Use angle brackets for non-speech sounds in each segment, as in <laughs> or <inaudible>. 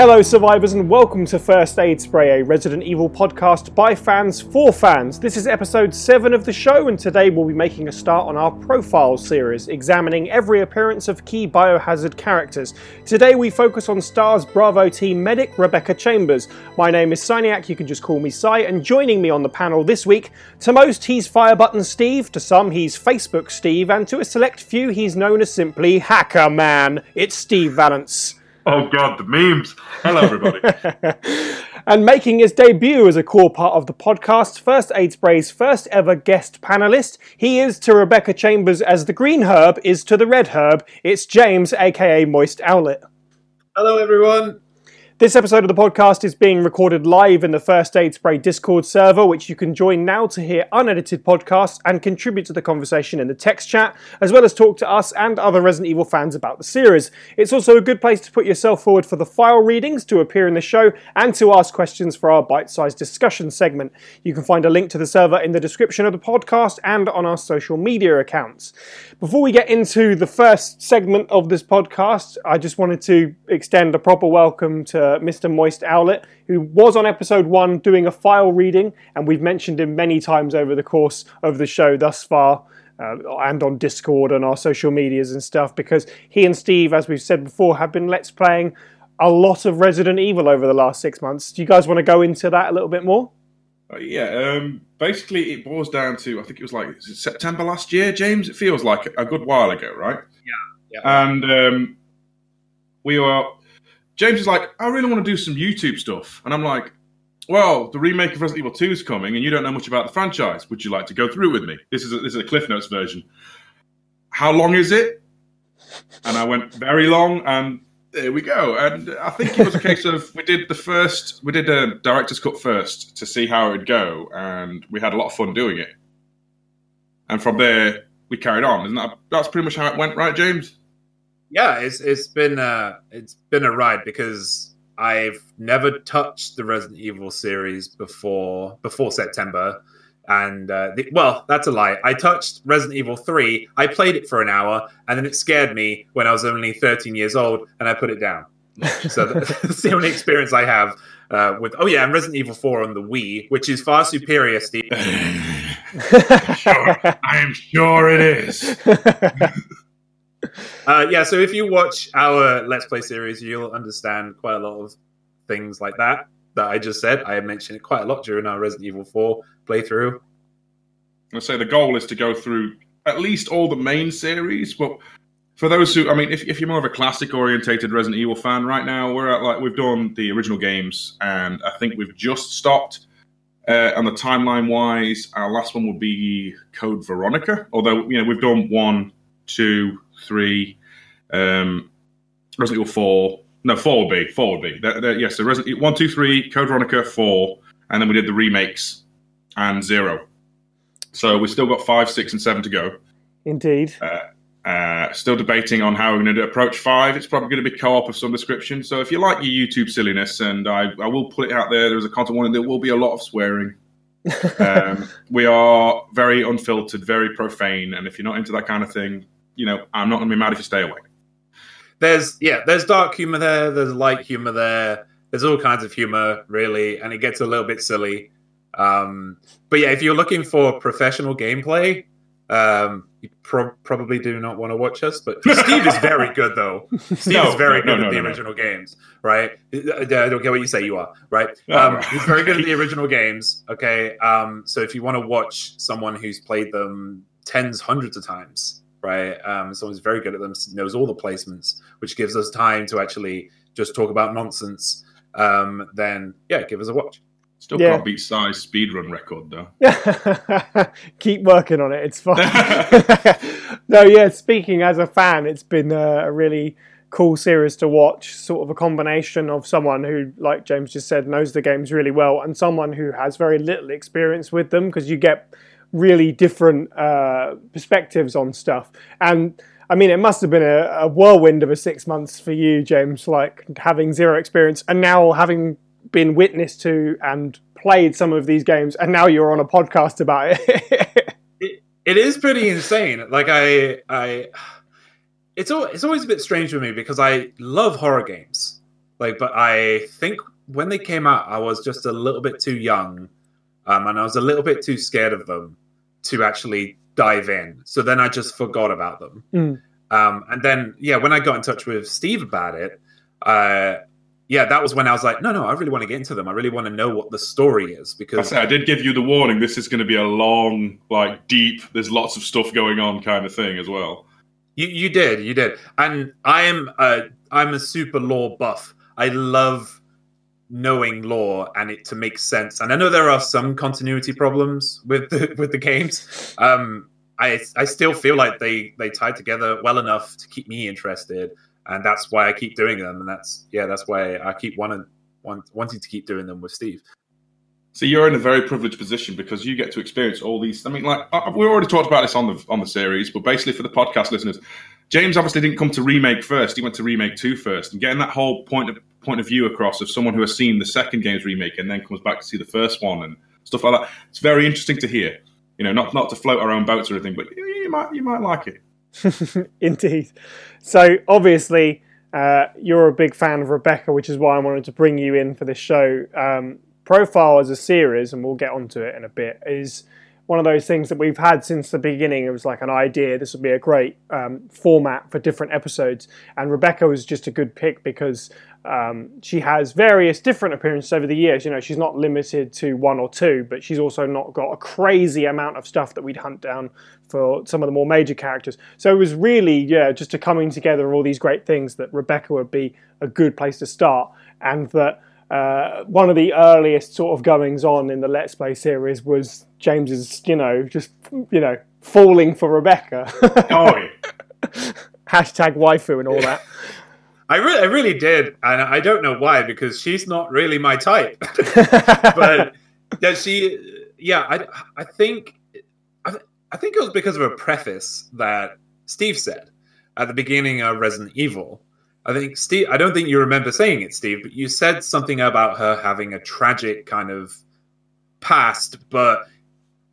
Hello, survivors, and welcome to First Aid Spray, a Resident Evil podcast by fans for fans. This is episode 7 of the show, and today we'll be making a start on our profile series, examining every appearance of key biohazard characters. Today we focus on STAR's Bravo team medic, Rebecca Chambers. My name is Cyniac, you can just call me Cy, and joining me on the panel this week, to most he's Fire Button Steve, to some he's Facebook Steve, and to a select few he's known as simply Hacker Man. It's Steve Valance. Oh god, the memes. Hello, everybody. <laughs> and making his debut as a core part of the podcast, First Aid Spray's first ever guest panelist, he is to Rebecca Chambers as the green herb is to the red herb. It's James, aka Moist Owlet. Hello, everyone. This episode of the podcast is being recorded live in the First Aid Spray Discord server, which you can join now to hear unedited podcasts and contribute to the conversation in the text chat, as well as talk to us and other Resident Evil fans about the series. It's also a good place to put yourself forward for the file readings to appear in the show and to ask questions for our bite sized discussion segment. You can find a link to the server in the description of the podcast and on our social media accounts. Before we get into the first segment of this podcast, I just wanted to extend a proper welcome to Mr. Moist Owlet, who was on episode one doing a file reading, and we've mentioned him many times over the course of the show thus far. Uh, and on Discord and our social medias and stuff, because he and Steve, as we've said before, have been let's playing a lot of Resident Evil over the last six months. Do you guys want to go into that a little bit more? Uh, yeah, um, basically it boils down to I think it was like September last year, James. It feels like a good while ago, right? Yeah, yeah. And um, we were James is like, I really want to do some YouTube stuff. And I'm like, well, the remake of Resident Evil 2 is coming, and you don't know much about the franchise. Would you like to go through with me? This is a, this is a Cliff Notes version. How long is it? And I went very long, and there we go. And I think it was a case of we did the first, we did a director's cut first to see how it would go, and we had a lot of fun doing it. And from there, we carried on. Isn't that that's pretty much how it went, right, James? yeah, it's it's been uh it's been a ride because I've never touched the Resident Evil series before before September. And uh, the, well, that's a lie. I touched Resident Evil 3. I played it for an hour, and then it scared me when I was only 13 years old, and I put it down. <laughs> so <laughs> that's the only experience I have uh, with. Oh yeah, and Resident Evil 4 on the Wii, which is far superior, Steve. sure, I am sure it is. <laughs> Uh, yeah, so if you watch our Let's Play series, you'll understand quite a lot of things like that that I just said. I mentioned it quite a lot during our Resident Evil 4 playthrough. I say the goal is to go through at least all the main series, but for those who, I mean, if, if you're more of a classic orientated Resident Evil fan right now, we're at like we've done the original games, and I think we've just stopped. Uh, and the timeline wise, our last one will be Code Veronica. Although you know we've done one, two, three, um, Resident Evil four. No, four would be four would be. Yes, so Resident one, two, three, Code Veronica four, and then we did the remakes and zero. So we've still got five, six, and seven to go. Indeed. Uh, uh, still debating on how we're going to approach five. It's probably going to be co-op of some description. So if you like your YouTube silliness, and I, I will put it out there, there's a content warning. There will be a lot of swearing. <laughs> um, we are very unfiltered, very profane, and if you're not into that kind of thing, you know, I'm not going to be mad if you stay away. There's yeah, there's dark humor there. There's light humor there. There's all kinds of humor, really, and it gets a little bit silly. Um, but yeah, if you're looking for professional gameplay, um, you pro- probably do not want to watch us. But <laughs> Steve is very good, though. Steve no, is very no, good no, at the original games, right? I don't get what you say you are, right? Oh, um. He's very good at the original games. Okay, um, so if you want to watch someone who's played them tens, hundreds of times, right? Um, someone's very good at them, knows all the placements, which gives us time to actually just talk about nonsense. Um, then yeah, give us a watch. Still yeah. can't beat size speedrun record though. <laughs> Keep working on it. It's fine. <laughs> <laughs> no, yeah. Speaking as a fan, it's been a really cool series to watch. Sort of a combination of someone who, like James just said, knows the games really well, and someone who has very little experience with them. Because you get really different uh, perspectives on stuff. And I mean, it must have been a, a, whirlwind of a six months for you, James, like having zero experience and now having been witness to and played some of these games, and now you're on a podcast about it. <laughs> it, it is pretty insane. Like I, I, it's all, it's always a bit strange for me because I love horror games, Like, but I think when they came out, I was just a little bit too young, um, and I was a little bit too scared of them to actually dive in. So then I just forgot about them. Mm. Um, and then, yeah, when I got in touch with Steve about it, uh, yeah, that was when I was like, no, no, I really want to get into them. I really want to know what the story is I because say I did give you the warning. This is going to be a long, like deep. There's lots of stuff going on, kind of thing as well. you, you did, you did, and I am a I'm a super lore buff. I love knowing lore and it to make sense. And I know there are some continuity problems with the, <laughs> with the games. Um, I I still feel like they they tie together well enough to keep me interested, and that's why I keep doing them. And that's yeah, that's why I keep wanting want, wanting to keep doing them with Steve. So you're in a very privileged position because you get to experience all these. I mean, like we already talked about this on the on the series, but basically for the podcast listeners, James obviously didn't come to remake first. He went to remake two first, and getting that whole point of point of view across of someone who has seen the second game's remake and then comes back to see the first one and stuff like that. It's very interesting to hear. You know, not not to float our own boats or anything, but you, you might you might like it. <laughs> Indeed. So obviously, uh, you're a big fan of Rebecca, which is why I wanted to bring you in for this show. Um, Profile as a series, and we'll get onto it in a bit, is one of those things that we've had since the beginning. It was like an idea. This would be a great um, format for different episodes, and Rebecca was just a good pick because um, she has various different appearances over the years. You know, she's not limited to one or two, but she's also not got a crazy amount of stuff that we'd hunt down for some of the more major characters. So it was really, yeah, just a coming together of all these great things that Rebecca would be a good place to start, and that. Uh, one of the earliest sort of goings on in the Let's Play series was James's, you know, just you know, falling for Rebecca. <laughs> Oh, yeah. <laughs> Hashtag waifu and all that. I really, I really did, and I don't know why because she's not really my type. <laughs> but yeah, she, yeah, I, I think, I, I think it was because of a preface that Steve said at the beginning of Resident Evil. I think Steve, I don't think you remember saying it, Steve, but you said something about her having a tragic kind of past, but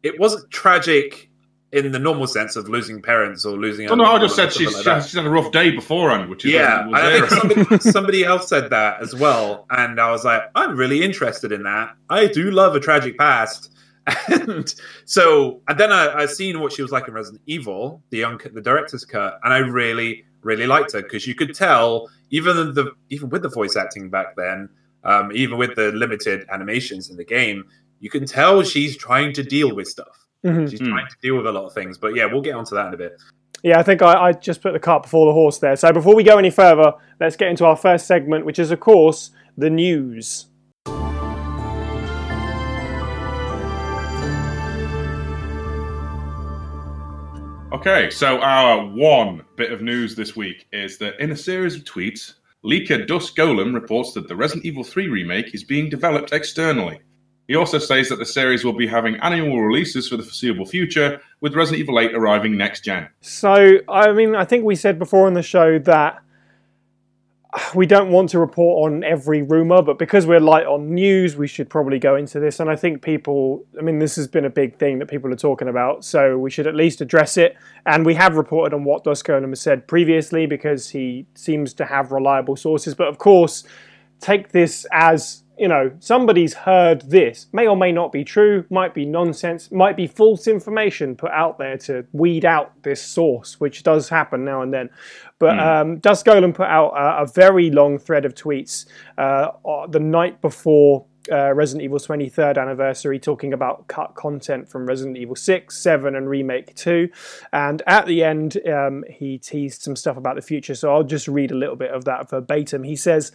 it wasn't tragic in the normal sense of losing parents or losing. No, I just said she's, like she's had a rough day beforehand, which is Yeah, I think somebody, <laughs> somebody else said that as well, and I was like, I'm really interested in that. I do love a tragic past, <laughs> and so and then I, I seen what she was like in Resident Evil, the young, the director's cut, and I really, really liked her because you could tell even the even with the voice acting back then, um, even with the limited animations in the game, you can tell she's trying to deal with stuff. Mhm. She's trying to deal with a lot of things, but yeah, we'll get onto that in a bit. Yeah, I think I, I just put the cart before the horse there. So before we go any further, let's get into our first segment, which is, of course, the news. Okay, so our one bit of news this week is that in a series of tweets, leaker Dusk Golem reports that the Resident Evil 3 remake is being developed externally. He also says that the series will be having annual releases for the foreseeable future, with Resident Evil 8 arriving next gen. So, I mean, I think we said before on the show that we don't want to report on every rumor, but because we're light on news, we should probably go into this. And I think people, I mean, this has been a big thing that people are talking about, so we should at least address it. And we have reported on what Dusk Golem has said previously because he seems to have reliable sources. But of course, take this as you know somebody's heard this may or may not be true might be nonsense might be false information put out there to weed out this source which does happen now and then but um, Dusk Golem put out a, a very long thread of tweets uh, uh, the night before uh, Resident Evil's 23rd anniversary, talking about cut content from Resident Evil 6, 7, and Remake 2. And at the end, um, he teased some stuff about the future. So I'll just read a little bit of that verbatim. He says,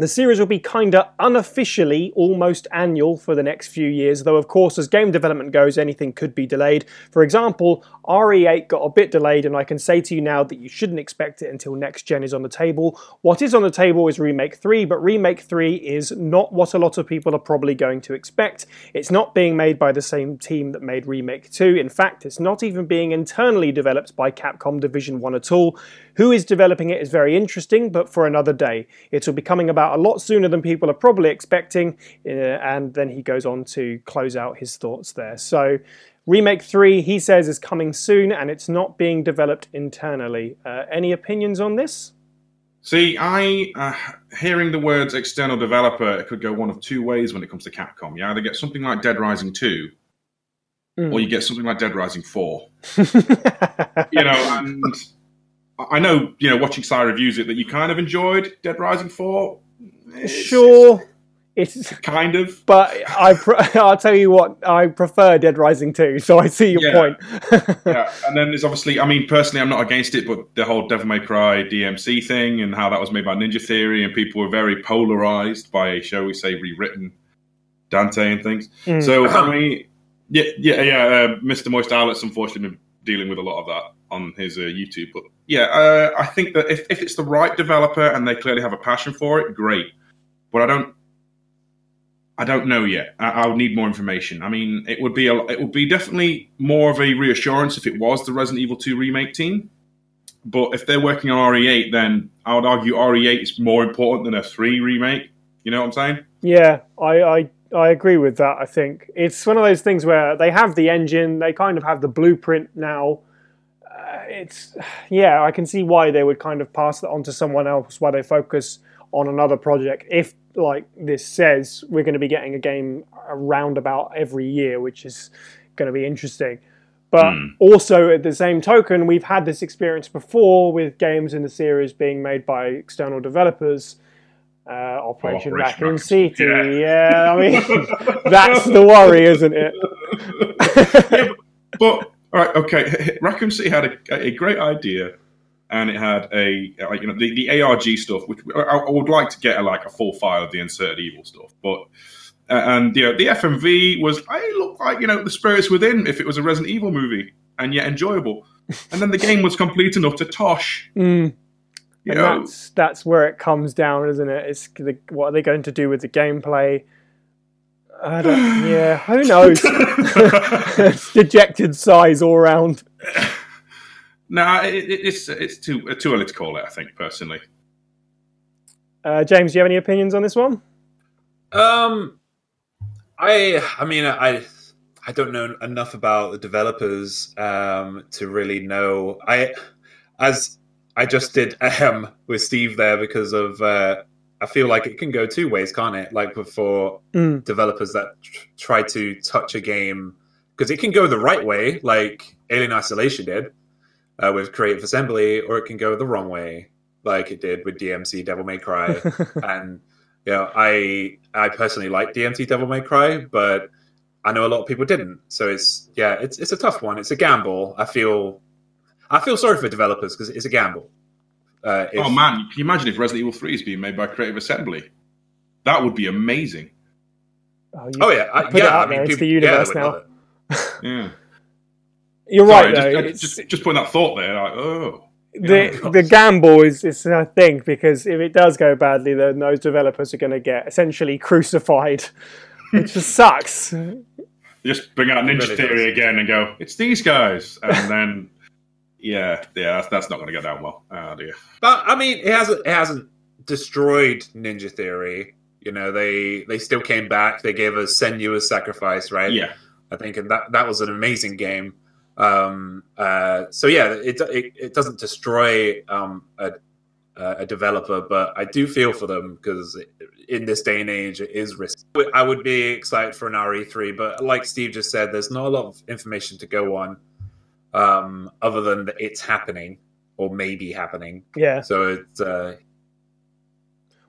the series will be kinda unofficially almost annual for the next few years, though of course as game development goes anything could be delayed. For example, RE8 got a bit delayed and I can say to you now that you shouldn't expect it until next gen is on the table. What is on the table is Remake 3, but Remake 3 is not what a lot of people are probably going to expect. It's not being made by the same team that made Remake 2. In fact, it's not even being internally developed by Capcom Division 1 at all. Who is developing it is very interesting, but for another day. It will be coming about a lot sooner than people are probably expecting, uh, and then he goes on to close out his thoughts there. So, Remake 3, he says, is coming soon and it's not being developed internally. Uh, any opinions on this? See, I uh, hearing the words external developer, it could go one of two ways when it comes to Capcom. You either get something like Dead Rising two, Mm. or you get something like Dead Rising four. <laughs> You know, and I know, you know, watching Cy reviews it that you kind of enjoyed Dead Rising four. It's- sure, it's it's kind of. but I pr- <laughs> I'll tell you what I prefer Dead Rising 2, so I see your Yeah. point. yeah, <laughs> and then there's obviously, I mean, personally, I'm not against it, but the whole Devil May Cry DMC thing and how that was made by Ninja Theory, and people were very polarized by, a shall we say, rewritten Dante and things. Mm. So, I <coughs> mean, yeah, yeah, yeah. Uh, Mr. Moist Owlet's unfortunately been dealing with a lot of that on his uh, YouTube, but yeah, uh, I think that if, if it's the right developer and they clearly have a passion for it, great. But I don't. I don't know yet. I, I would need more information. I mean, it would be a, it would be definitely more of a reassurance if it was the Resident Evil 2 remake team. But if they're working on RE8, then I would argue RE8 is more important than a 3 remake. You know what I'm saying? Yeah, I, I I agree with that. I think it's one of those things where they have the engine, they kind of have the blueprint now. Uh, it's <sighs> yeah, I can see why they would kind of pass that on to someone else while they focus on another project. If like this says we're going to be getting a game around about every year, which is going to be interesting. But Hmm. also at the same token, we've had this experience before with games in the series being made by external developers. Uh, Operation, Operation Raccoon City. City, Yeah. I mean, <laughs> that's the worry, isn't it? <laughs> yeah, but, but all right, okay. <laughs> Raccoon City had a, a great idea, and it had a like you know the, the ARG stuff, which I, I would like to get a, like a full file of the inserted evil stuff, but. Uh, and you know, the FMV was, I looked like you know the spirits within if it was a Resident Evil movie, and yet enjoyable. And then the <laughs> game was complete enough to tosh. Mm. You and know, that's that's where it comes down, isn't it? It's the, what are they going to do with the gameplay? I don't, <sighs> yeah, who knows? <laughs> <laughs> Dejected sighs all round. Nah, it, it, it's it's too too early to call it. I think personally. Uh, James, do you have any opinions on this one? Um, I I mean I I don't know enough about the developers um to really know. I as I just did um with Steve there because of uh I feel like it can go two ways, can't it? Like for Mm. developers that tr- try to touch a game because it can go the right way, like Alien Isolation did uh, with Creative Assembly, or it can go the wrong way, like it did with DMC Devil May Cry <laughs> and you know, I I personally like DMC Devil May Cry, but I know a lot of people didn't. So it's yeah, it's it's a tough one. It's a gamble. I feel I feel sorry for developers because it's a gamble. Uh, if- Oh man, can you imagine if Resident Evil 3 is being made by Creative Assembly? That would be amazing. oh, you Oh yeah, I, put it yeah. out I mean, there into people, the universe would now. Yeah. You're Sorry, right, though. just, It's- just, just putting that thought there, like, oh. the Yeah. <laughs> the gamble is is a thing because if it does go badly, then those developers are going to get essentially crucified, <laughs> which just sucks. Just bring out Ninja really Theory does. again and go, it's these guys. And then, <laughs> yeah, yeah, that's, that's not going to go down well. Oh, dear. But I mean, it hasn't it hasn't destroyed Ninja Theory. You know, they they still came back. They gave us Senua's Sacrifice, right? Yeah. I think, and that that was an amazing game. Um, uh, so yeah, it, it it doesn't destroy um, a a developer, but I do feel for them because in this day and age, it is risky. I would be excited for an RE3, but like Steve just said, there's not a lot of information to go on um, other than that it's happening or maybe happening. Yeah, So it's uh,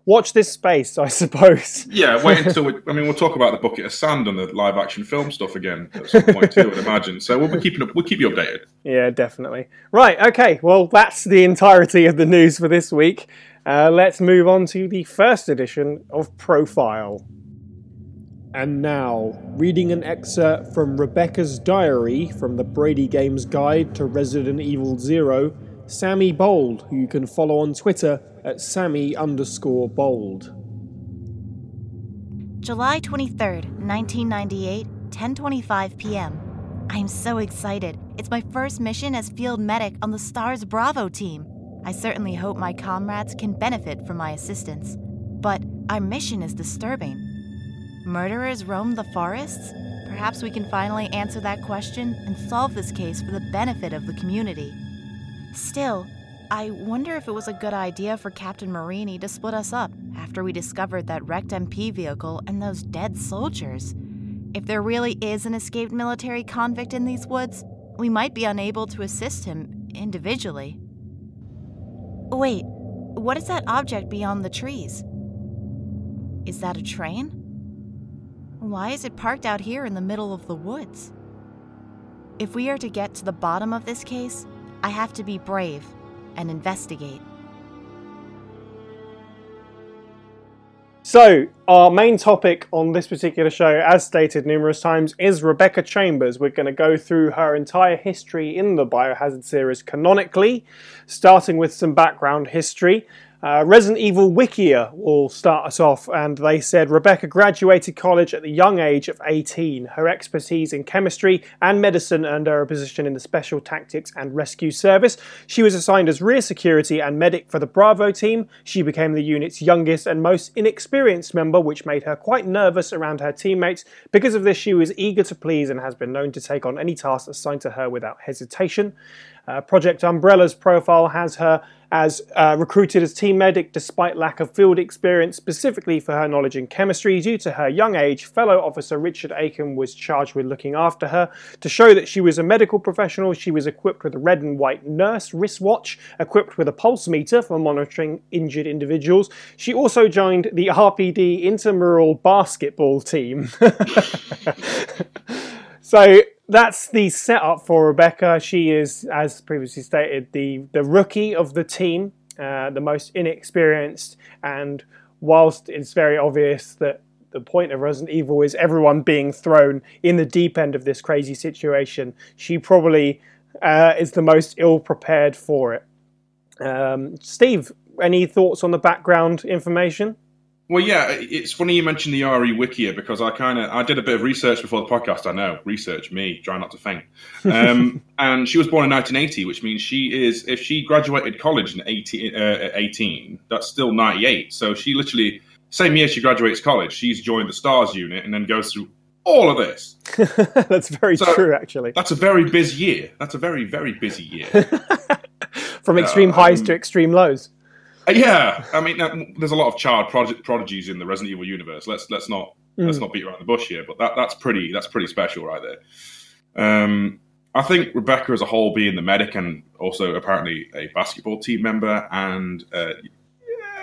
watch this space, I <laughs> suppose. Yeah, wait until we, I mean, we'll talk about the bucket of sand and the live action film stuff again at some point too, I would imagine. So we'll be keeping up, we'll keep you updated. Yeah, definitely. Right, okay. Well, that's the entirety of the news for this week. Uh, let's move on to the first edition of Profile. And now, reading an excerpt from Rebecca's diary from the Brady Games Guide to Resident Evil Zero, Sammy Bold, who you can follow on Twitter at Sammy underscore Bold. July 23rd, 1998, 10:25 p.m. I am so excited. It's my first mission as field medic on the STARS Bravo team. I certainly hope my comrades can benefit from my assistance. But our mission is disturbing. Murderers roam the forests? Perhaps we can finally answer that question and solve this case for the benefit of the community. Still, I wonder if it was a good idea for Captain Marini to split us up after we discovered that wrecked MP vehicle and those dead soldiers. If there really is an escaped military convict in these woods, we might be unable to assist him individually. Wait, what is that object beyond the trees? Is that a train? Why is it parked out here in the middle of the woods? If we are to get to the bottom of this case, I have to be brave and investigate. So, our main topic on this particular show, as stated numerous times, is Rebecca Chambers. We're going to go through her entire history in the Biohazard series canonically, starting with some background history. Uh, Resident Evil Wikia will start us off, and they said Rebecca graduated college at the young age of 18. Her expertise in chemistry and medicine earned her a position in the Special Tactics and Rescue Service. She was assigned as rear security and medic for the Bravo team. She became the unit's youngest and most inexperienced member, which made her quite nervous around her teammates. Because of this, she was eager to please and has been known to take on any task assigned to her without hesitation. Uh, Project Umbrella's profile has her as uh, recruited as team medic despite lack of field experience, specifically for her knowledge in chemistry. Due to her young age, fellow officer Richard Aiken was charged with looking after her. To show that she was a medical professional, she was equipped with a red and white nurse wristwatch, equipped with a pulse meter for monitoring injured individuals. She also joined the RPD intramural basketball team. <laughs> so that's the setup for Rebecca. She is, as previously stated, the, the rookie of the team, uh, the most inexperienced. And whilst it's very obvious that the point of Resident Evil is everyone being thrown in the deep end of this crazy situation, she probably uh, is the most ill prepared for it. Um, Steve, any thoughts on the background information? Well, yeah, it's funny you mentioned the RE Wikia because I kind of I did a bit of research before the podcast. I know research me, try not to faint. Um, <laughs> and she was born in 1980, which means she is if she graduated college in 18, uh, 18, that's still 98. So she literally same year she graduates college, she's joined the Stars unit and then goes through all of this. <laughs> that's very so true, actually. That's a very busy year. That's a very very busy year. <laughs> From extreme uh, highs um, to extreme lows. Uh, yeah, I mean, there's a lot of child prod- prodigies in the Resident Evil universe. Let's let's not mm. let's not beat around the bush here, but that that's pretty that's pretty special right there. Um, I think Rebecca as a whole, being the medic and also apparently a basketball team member and uh,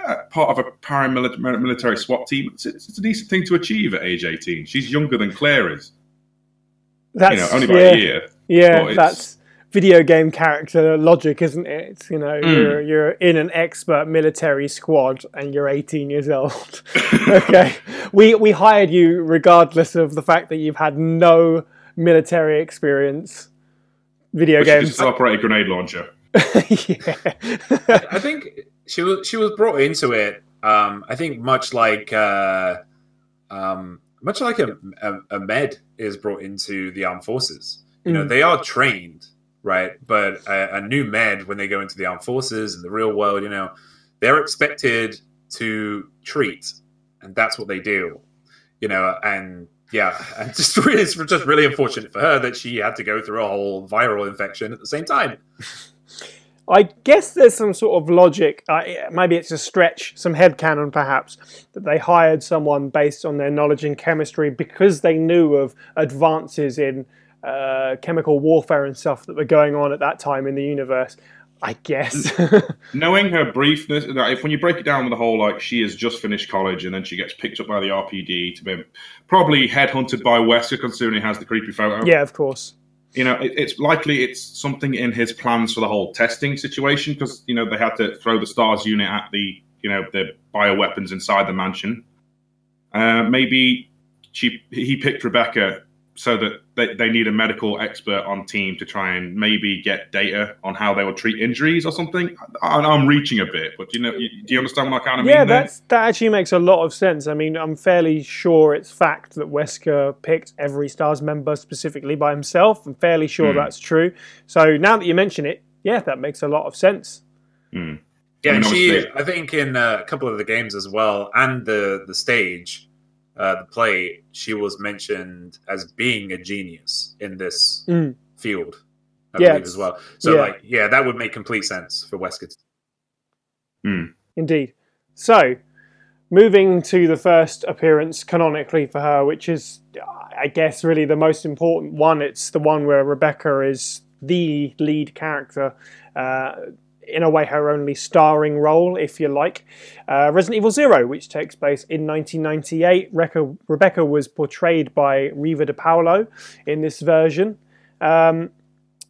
yeah, part of a paramilitary SWAT team, it's, it's, a decent thing to achieve at age 18. She's younger than Claire is. That's you know, only by yeah, a year. Yeah, that's video game character logic, isn't it? You know, mm. you're you're in an expert military squad and you're 18 years old. <laughs> okay, we we hired you regardless of the fact that you've had no military experience. Video games. Just operate a grenade launcher. <laughs> yeah. I think she was she was brought into it. Um, I think much like uh, um, much like a, a, a med is brought into the armed forces. You know, mm. they are trained right? But a, a, new med, when they go into the armed forces and the real world, you know, they're expected to treat, and that's what they do, you know. And yeah, <laughs> and just really, it's just really unfortunate for her that she had to go through a whole viral infection at the same time. <laughs> I guess there's some sort of logic. Uh, maybe it's a stretch, some headcanon perhaps, that they hired someone based on their knowledge in chemistry because they knew of advances in uh, chemical warfare and stuff that were going on at that time in the universe. I guess. <laughs> Knowing her briefness, if when you break it down with the whole, like she has just finished college and then she gets picked up by the RPD to be probably headhunted by Wesker, considering he has the creepy photo. Yeah, of course. You know, it, it's likely it's something in his plans for the whole testing situation because you know they had to throw the Stars unit at the you know the bioweapons inside the mansion. Uh, maybe she he picked Rebecca so that they, they need a medical expert on team to try and maybe get data on how they will treat injuries or something. I, am reaching a bit, but you know, do you understand what I kind of yeah, mean? Yeah, that actually makes a lot of sense. I mean, I'm fairly sure it's fact that Wesker picked every Stars member specifically by himself. I'm fairly sure mm. that's true. So now that you mention it, yeah, that makes a lot of sense. Mm. Yeah, I mean, she, I think in a couple of the games as well, and the the stage, uh, the play, she was mentioned as being a genius in this mm. field. I Yeah, believe, as well. So, yeah. like, yeah, that would make complete sense for Wesker. Indeed. So, moving to the first appearance canonically for her, which is, I guess, really the most important one. It's the one where Rebecca is the lead character. Uh, in a way, her only starring role, if you like. Uh, Resident Evil Zero, which takes place in 1998. Rebecca, was portrayed by Riva Di Paolo in this version. Um,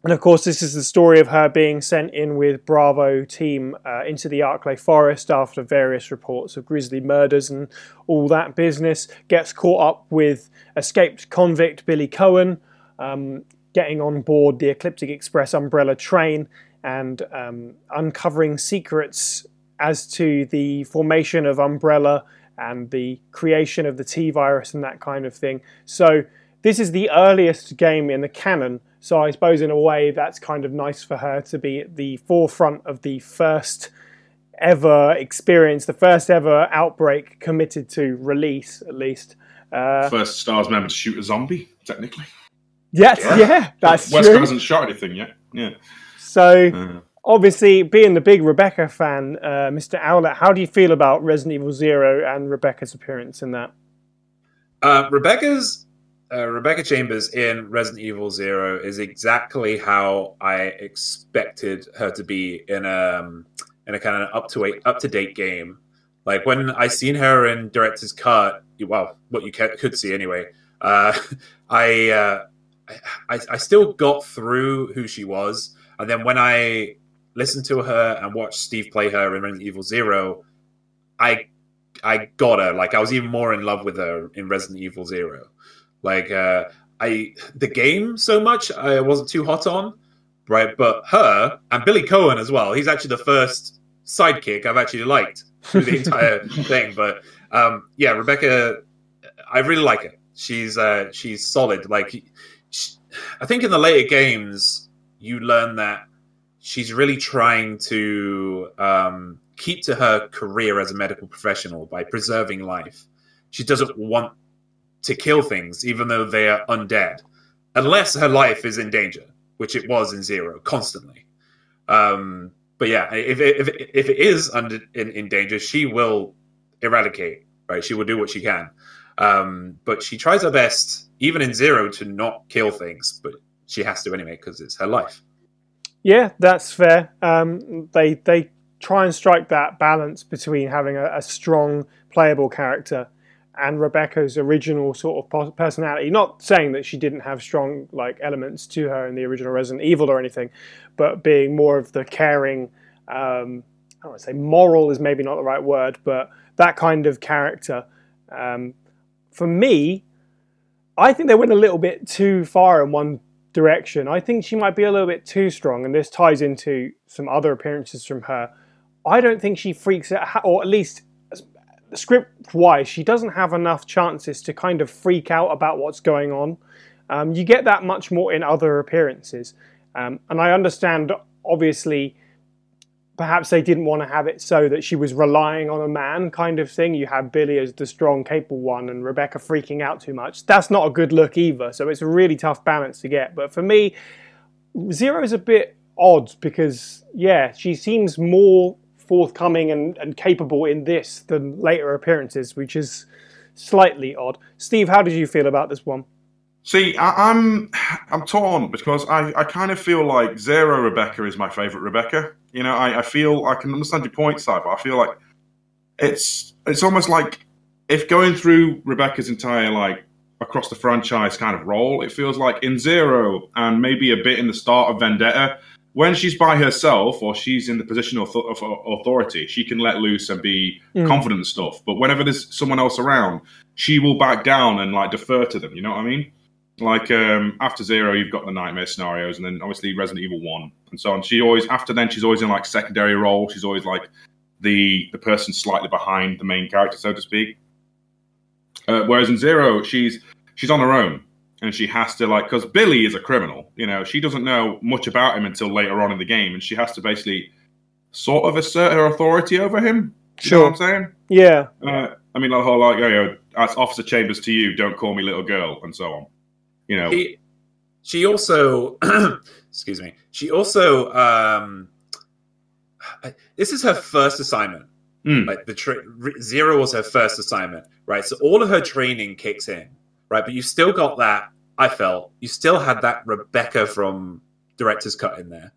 and of course, this is the story of her being sent in with Bravo team uh, into the Arklay Forest after various reports of grisly murders and all that business. Gets caught up with escaped convict Billy Coen, um, getting on board the Ecliptic Express umbrella train and um, uncovering secrets as to the formation of Umbrella and the creation of the T virus and that kind of thing. So, this is the earliest game in the canon. So, I suppose in a way that's kind of nice for her to be at the forefront of the first ever experience, the first ever outbreak committed to release, at least. Uh, First Stars member to shoot a zombie, technically. yes, yeah, that's Wesker true. hasn't shot anything yet. Yeah. So, Uh, obviously, being the big Rebecca fan, uh, Mr. Owlet, how do you feel about Resident Evil Zero and Rebecca's appearance in that? Uh, Rebecca's uh, Rebecca Chambers in Resident Evil Zero is exactly how I expected her to be in a um, in a kind of up to up to date game. Like when I seen her in director's cut, well, what you could see anyway. Uh, <laughs> I, uh, I I still got through who she was, and then when I listened to her and watched Steve play her in Resident Evil Zero, I I got her. Like I was even more in love with her in Resident Evil Zero. Like uh, I the game so much I wasn't too hot on, right? But her and Billy Coen as well. He's actually the first sidekick I've actually liked through the entire <laughs> thing. But um, yeah, Rebecca, I really like her. She's uh, she's solid. Like she, I think in the later games you learn that she's really trying to um, keep to her career as a medical professional by preserving life. She doesn't want to kill things, even though they are undead, unless her life is in danger, which it was in Zero constantly. Um, but yeah, if it, if if it is under in, in danger, she will eradicate. Right, she will do what she can. Um, but she tries her best, even in Zero, to not kill things. But she has to anyway because it's her life. Yeah, that's fair. Um, they they try and strike that balance between having a, a strong playable character and Rebecca's original sort of personality. Not saying that she didn't have strong like elements to her in the original Resident Evil or anything, but being more of the caring. Um, I don't want to say moral is maybe not the right word, but that kind of character. Um, for me, I think they went a little bit too far in one direction. I think she might be a little bit too strong, and this ties into some other appearances from her. I don't think she freaks out, or at least script wise, she doesn't have enough chances to kind of freak out about what's going on. Um, you get that much more in other appearances. Um, and I understand, obviously, perhaps they didn't want to have it so that she was relying on a man kind of thing. You have Billy as the strong, capable one and Rebecca freaking out too much. That's not a good look either. So it's a really tough balance to get. But for me, Zero is a bit odd because, yeah, she seems more forthcoming and, and capable in this than later appearances, which is slightly odd. Steve, how did you feel about this one? See, I, I'm I'm torn because I, I kind of feel like Zero Rebecca is my favorite Rebecca. You know, I, I feel I can understand your point, side, but I feel like it's it's almost like if going through Rebecca's entire like across the franchise kind of role, it feels like in Zero and maybe a bit in the start of Vendetta, when she's by herself or she's in the position of, of authority, she can let loose and be Mm. confident and stuff. But whenever there's someone else around, she will back down and like defer to them. You know what I mean? Like um, after Zero, you've got the nightmare scenarios, and then obviously Resident Evil One and so on. She always after then she's always in like secondary role. She's always like the the person slightly behind the main character, so to speak. Uh, whereas in Zero, she's she's on her own, and she has to like because Billy is a criminal. You know, she doesn't know much about him until later on in the game, and she has to basically sort of assert her authority over him. You know what I'm saying? Yeah. Uh, I mean, the whole like, oh, know, as Officer Chambers to you, don't call me little girl, and so on. You know, He, she also, <clears throat> excuse me, she also, um, this is her first assignment. Mm. Like the tra- zero was her first assignment, right? So all of her training kicks in, right? But you still got that. I felt you still had that Rebecca from director's cut in there,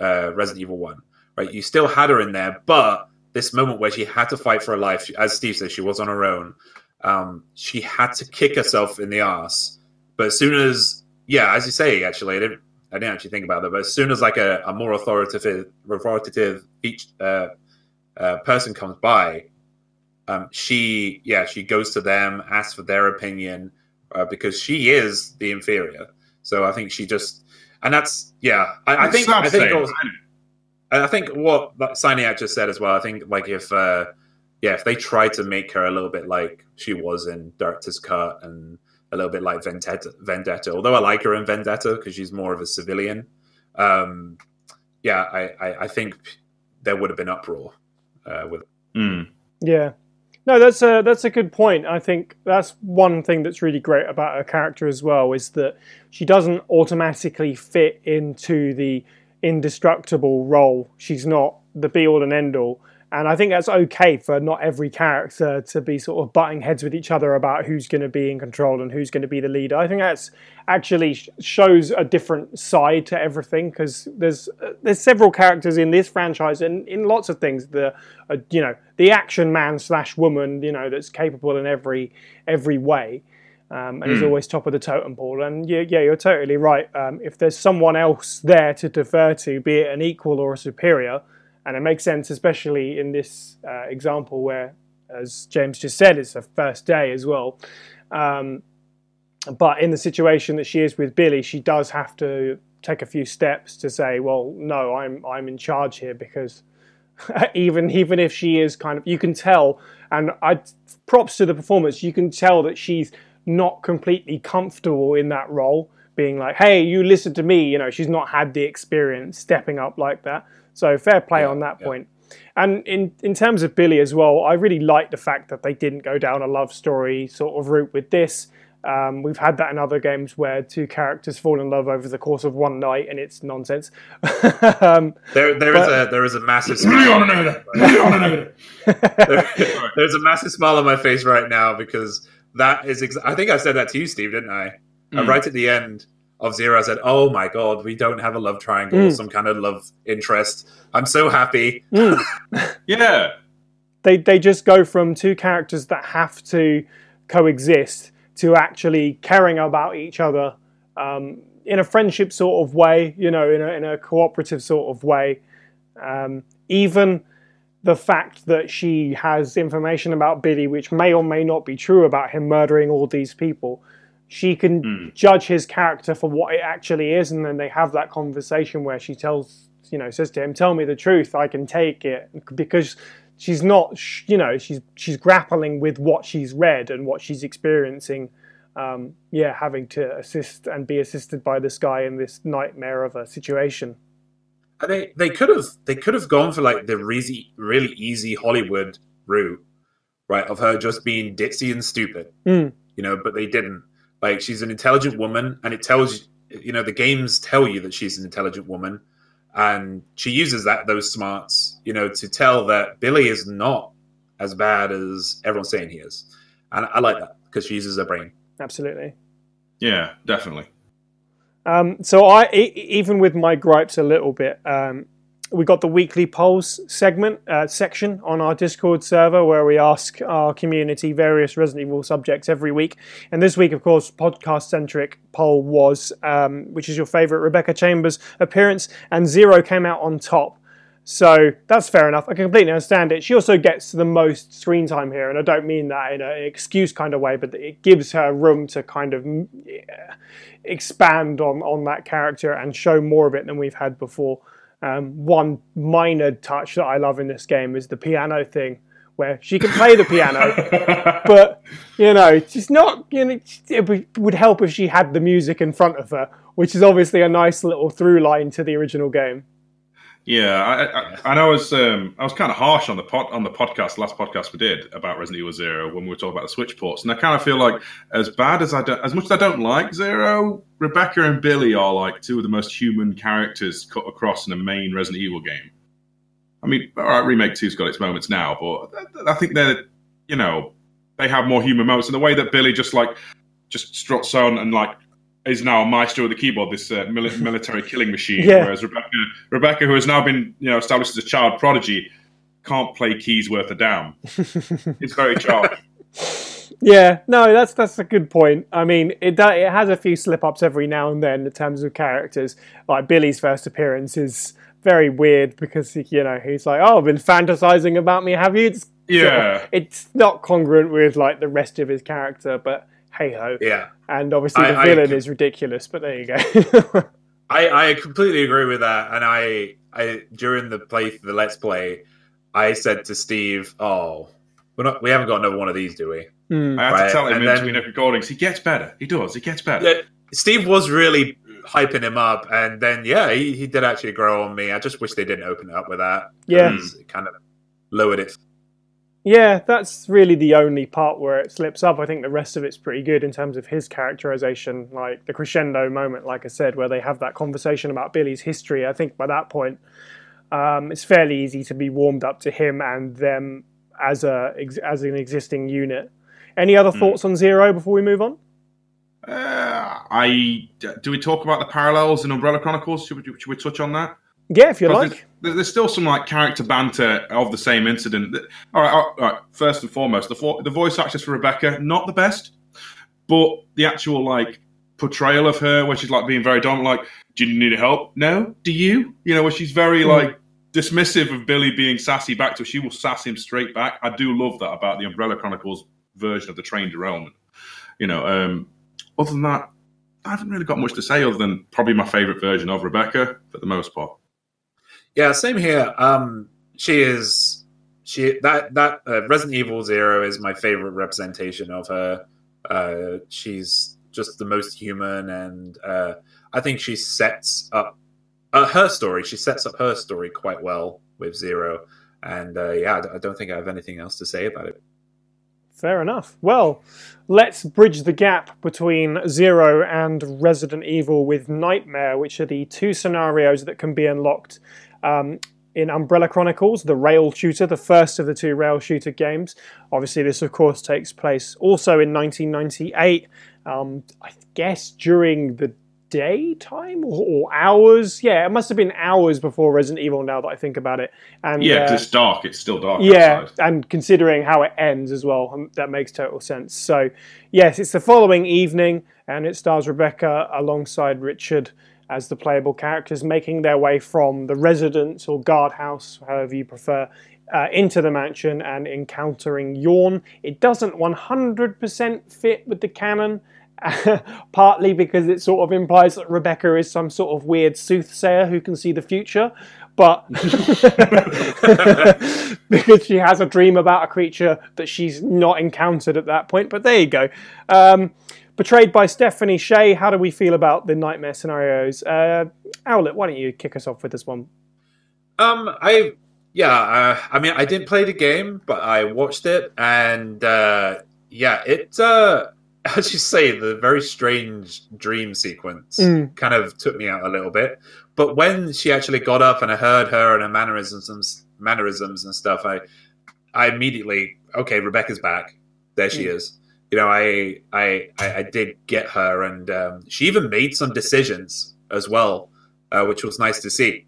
uh, Resident Evil One, right? You still had her in there, but this moment where she had to fight for her life, as Steve said, she was on her own. Um, she had to kick herself in the ass. But as soon as, yeah, as you say, actually, I didn't, I didn't actually think about that. But as soon as like a, a more authoritative, authoritative each, uh, uh, person comes by, um, she, yeah, she goes to them, asks for their opinion, uh, because she is the inferior. So I think she just, and that's, yeah, I, I think, I think, I think what Cyniac just said as well. I think like if, uh, yeah, if they tried to make her a little bit like she was in Director's Cut and a little bit like Vendetta, Vendetta although I like her in Vendetta because she's more of a civilian. Um, yeah, I, I, I think there would have been uproar uh, with. Mm. Yeah, no, that's a that's a good point. I think that's one thing that's really great about her character as well is that she doesn't automatically fit into the indestructible role. She's not the be all and end all. And I think that's okay for not every character to be sort of butting heads with each other about who's going to be in control and who's going to be the leader. I think that's actually shows a different side to everything because there's uh, there's several characters in this franchise and in lots of things. The uh, you know the action man slash woman you know that's capable in every every way. Um, and mm. is always top of the totem pole. And yeah, yeah, you're totally right. Um, if there's someone else there to defer to, be it an equal or a superior, and it makes sense, especially in this uh, example where, as James just said, it's a first day as well. Um, but in the situation that she is with Billy, she does have to take a few steps to say, "Well, no, I'm I'm in charge here," because <laughs> even even if she is kind of, you can tell, and I props to the performance, you can tell that she's not completely comfortable in that role, being like, "Hey, you listen to me." You know, she's not had the experience stepping up like that. So fair play yeah, on that yeah. point. And in in terms of Billy as well, I really like the fact that they didn't go down a love story sort of route with this. Um, we've had that in other games where two characters fall in love over the course of one night, and it's nonsense. <laughs> um, there, there but, is a there is a massive. Smile. <laughs> there, there's a massive smile on my face right now because that is. Ex- I think I said that to you, Steve, didn't I? Mm. Uh, right at the end, of Zero, I said, "Oh my god, we don't have a love triangle, mm. some kind of love interest." I'm so happy. Mm. <laughs> yeah, they they just go from two characters that have to coexist to actually caring about each other um, in a friendship sort of way, you know, in a, in a cooperative sort of way. Um, even the fact that she has information about Billy, which may or may not be true about him murdering all these people she can mm. judge his character for what it actually is, and then they have that conversation where she tells, you know, says to him, "Tell me the truth. I can take it," because she's not, you know, she's she's grappling with what she's read and what she's experiencing. Um, yeah, having to assist and be assisted by this guy in this nightmare of a situation. They they could have they could have gone for like the really really easy Hollywood route, right? Of her just being ditzy and stupid, mm. you know, but they didn't like she's an intelligent woman, and it tells you know the games tell you that she's an intelligent woman, and she uses that those smarts, you know, to tell that Billy is not as bad as everyone's saying he is, and I like that because she uses her brain. Absolutely. Yeah, definitely. Um, so I, even with my gripes a little bit, um, we got the weekly polls segment uh, section on our Discord server where we ask our community various Resident Evil subjects every week. And this week, of course, podcast centric poll was um, which is your favorite Rebecca Chambers appearance, and Zero came out on top. So that's fair enough. I can completely understand it. She also gets the most screen time here, and I don't mean that in an excuse kind of way, but it gives her room to kind of expand on on that character and show more of it than we've had before. Um, one minor touch that I love in this game is the piano thing, where she can play the piano, <laughs> but you know, she's not. You know, it would help if she had the music in front of her, which is obviously a nice little through line to the original game. Yeah, I, I, I. I was um, I was kind of harsh on the pod, on the podcast, last podcast we did about Resident Evil Zero when we were talking about the Switch ports, and I kind of feel like as bad as I do, as much as I don't like Zero, Rebecca and Billy are like two of the most human characters cut across in a main Resident Evil game. I mean, all right, remake two's got its moments now, but I think they're you know they have more human moments in the way that Billy just like just struts on and like is now a maestro with the keyboard, this uh, <laughs> military killing machine. Yeah. Whereas Rebecca, Rebecca, who has now been you know established as a child prodigy, can't play keys worth a damn. <laughs> it's very childish. Yeah, no, that's that's a good point. I mean, it it has a few slip ups every now and then in terms of characters. Like Billy's first appearance is very weird because you know he's like, "Oh, I've been fantasizing about me, have you?" It's, Yeah. it's not congruent with like the rest of his character, but hey ho. Yeah. And obviously the I villain could- is ridiculous, but there you go. <laughs> I, I completely agree with that, and I, I during the play the let's play, I said to Steve, "Oh, we're not, we haven't got another one of these, do we?" Hmm. I had Right, to tell him and in then- between the recordings. He gets better. He does. He gets better. Yeah, Steve was really hyping him up, and then yeah, he, he did actually grow on me. I just wish they didn't open it up with that. Yeah, it kind of lowered it. Yeah, that's really the only part where it slips up. I think the rest of it's pretty good in terms of his characterization, like the crescendo moment, like I said, where they have that conversation about Billy's history. I think by that point, um, it's fairly easy to be warmed up to him and them as a as an existing unit. Any other thoughts on Zero before we move on? Uh, I do we talk about the parallels in Umbrella Chronicles? Should we, should we touch on that? Yeah, if you like. There's, there's still some like character banter of the same incident. All right, all right. First and foremost, the the voice actress for Rebecca not the best, but the actual like portrayal of her, where she's like being very dominant, like, "Do you need help? No. Do you? You know, where she's very Mm. like dismissive of Billy being sassy back to her. She will sass him straight back. I do love that about the Umbrella Chronicles version of the train derailment. You know, um, other than that, I haven't really got much to say other than probably my favorite version of Rebecca for the most part. Yeah, same here. Um, she is she that that uh, Resident Evil Zero is my favorite representation of her. Uh, she's just the most human, and uh, I think she sets up uh, her story. She sets up her story quite well with Zero, and uh, yeah, I don't think I have anything else to say about it. Fair enough. Well, let's bridge the gap between Zero and Resident Evil with Nightmare, which are the two scenarios that can be unlocked um, in Umbrella Chronicles, the rail shooter, the first of the two rail shooter games. Obviously, this, of course, takes place also in 1998, um, I guess during the daytime or, or hours. Yeah, it must have been hours before Resident Evil now that I think about it. And Yeah, uh, 'cause it's dark. It's still dark. yeah, outside. and considering how it ends as well, um, that makes total sense. So, yes, it's the following evening, and it stars Rebecca alongside Richard as the playable characters, making their way from the residence or guardhouse, however you prefer, uh, into the mansion and encountering Yawn. It doesn't 100% fit with the canon. <laughs> partly because it sort of implies that Rebecca is some sort of weird soothsayer who can see the future, but <laughs> <laughs> because she has a dream about a creature that she's not encountered at that point. But there you go. Um, portrayed by Stephanie Sheh, how do we feel about the nightmare scenarios? Uh, Owlet, why don't you kick us off with this one? Um, I yeah, uh, I mean, I didn't play the game, but I watched it, and uh, yeah, it uh, <laughs> as you say, the very strange dream sequence Mm. kind of took me out a little bit. But when she actually got up and I heard her and her mannerisms, mannerisms and stuff, I, I immediately okay, Rebecca's back. There she Mm. is. You know, I, I, I, did get her, and um, she even made some decisions as well, uh, which was nice to see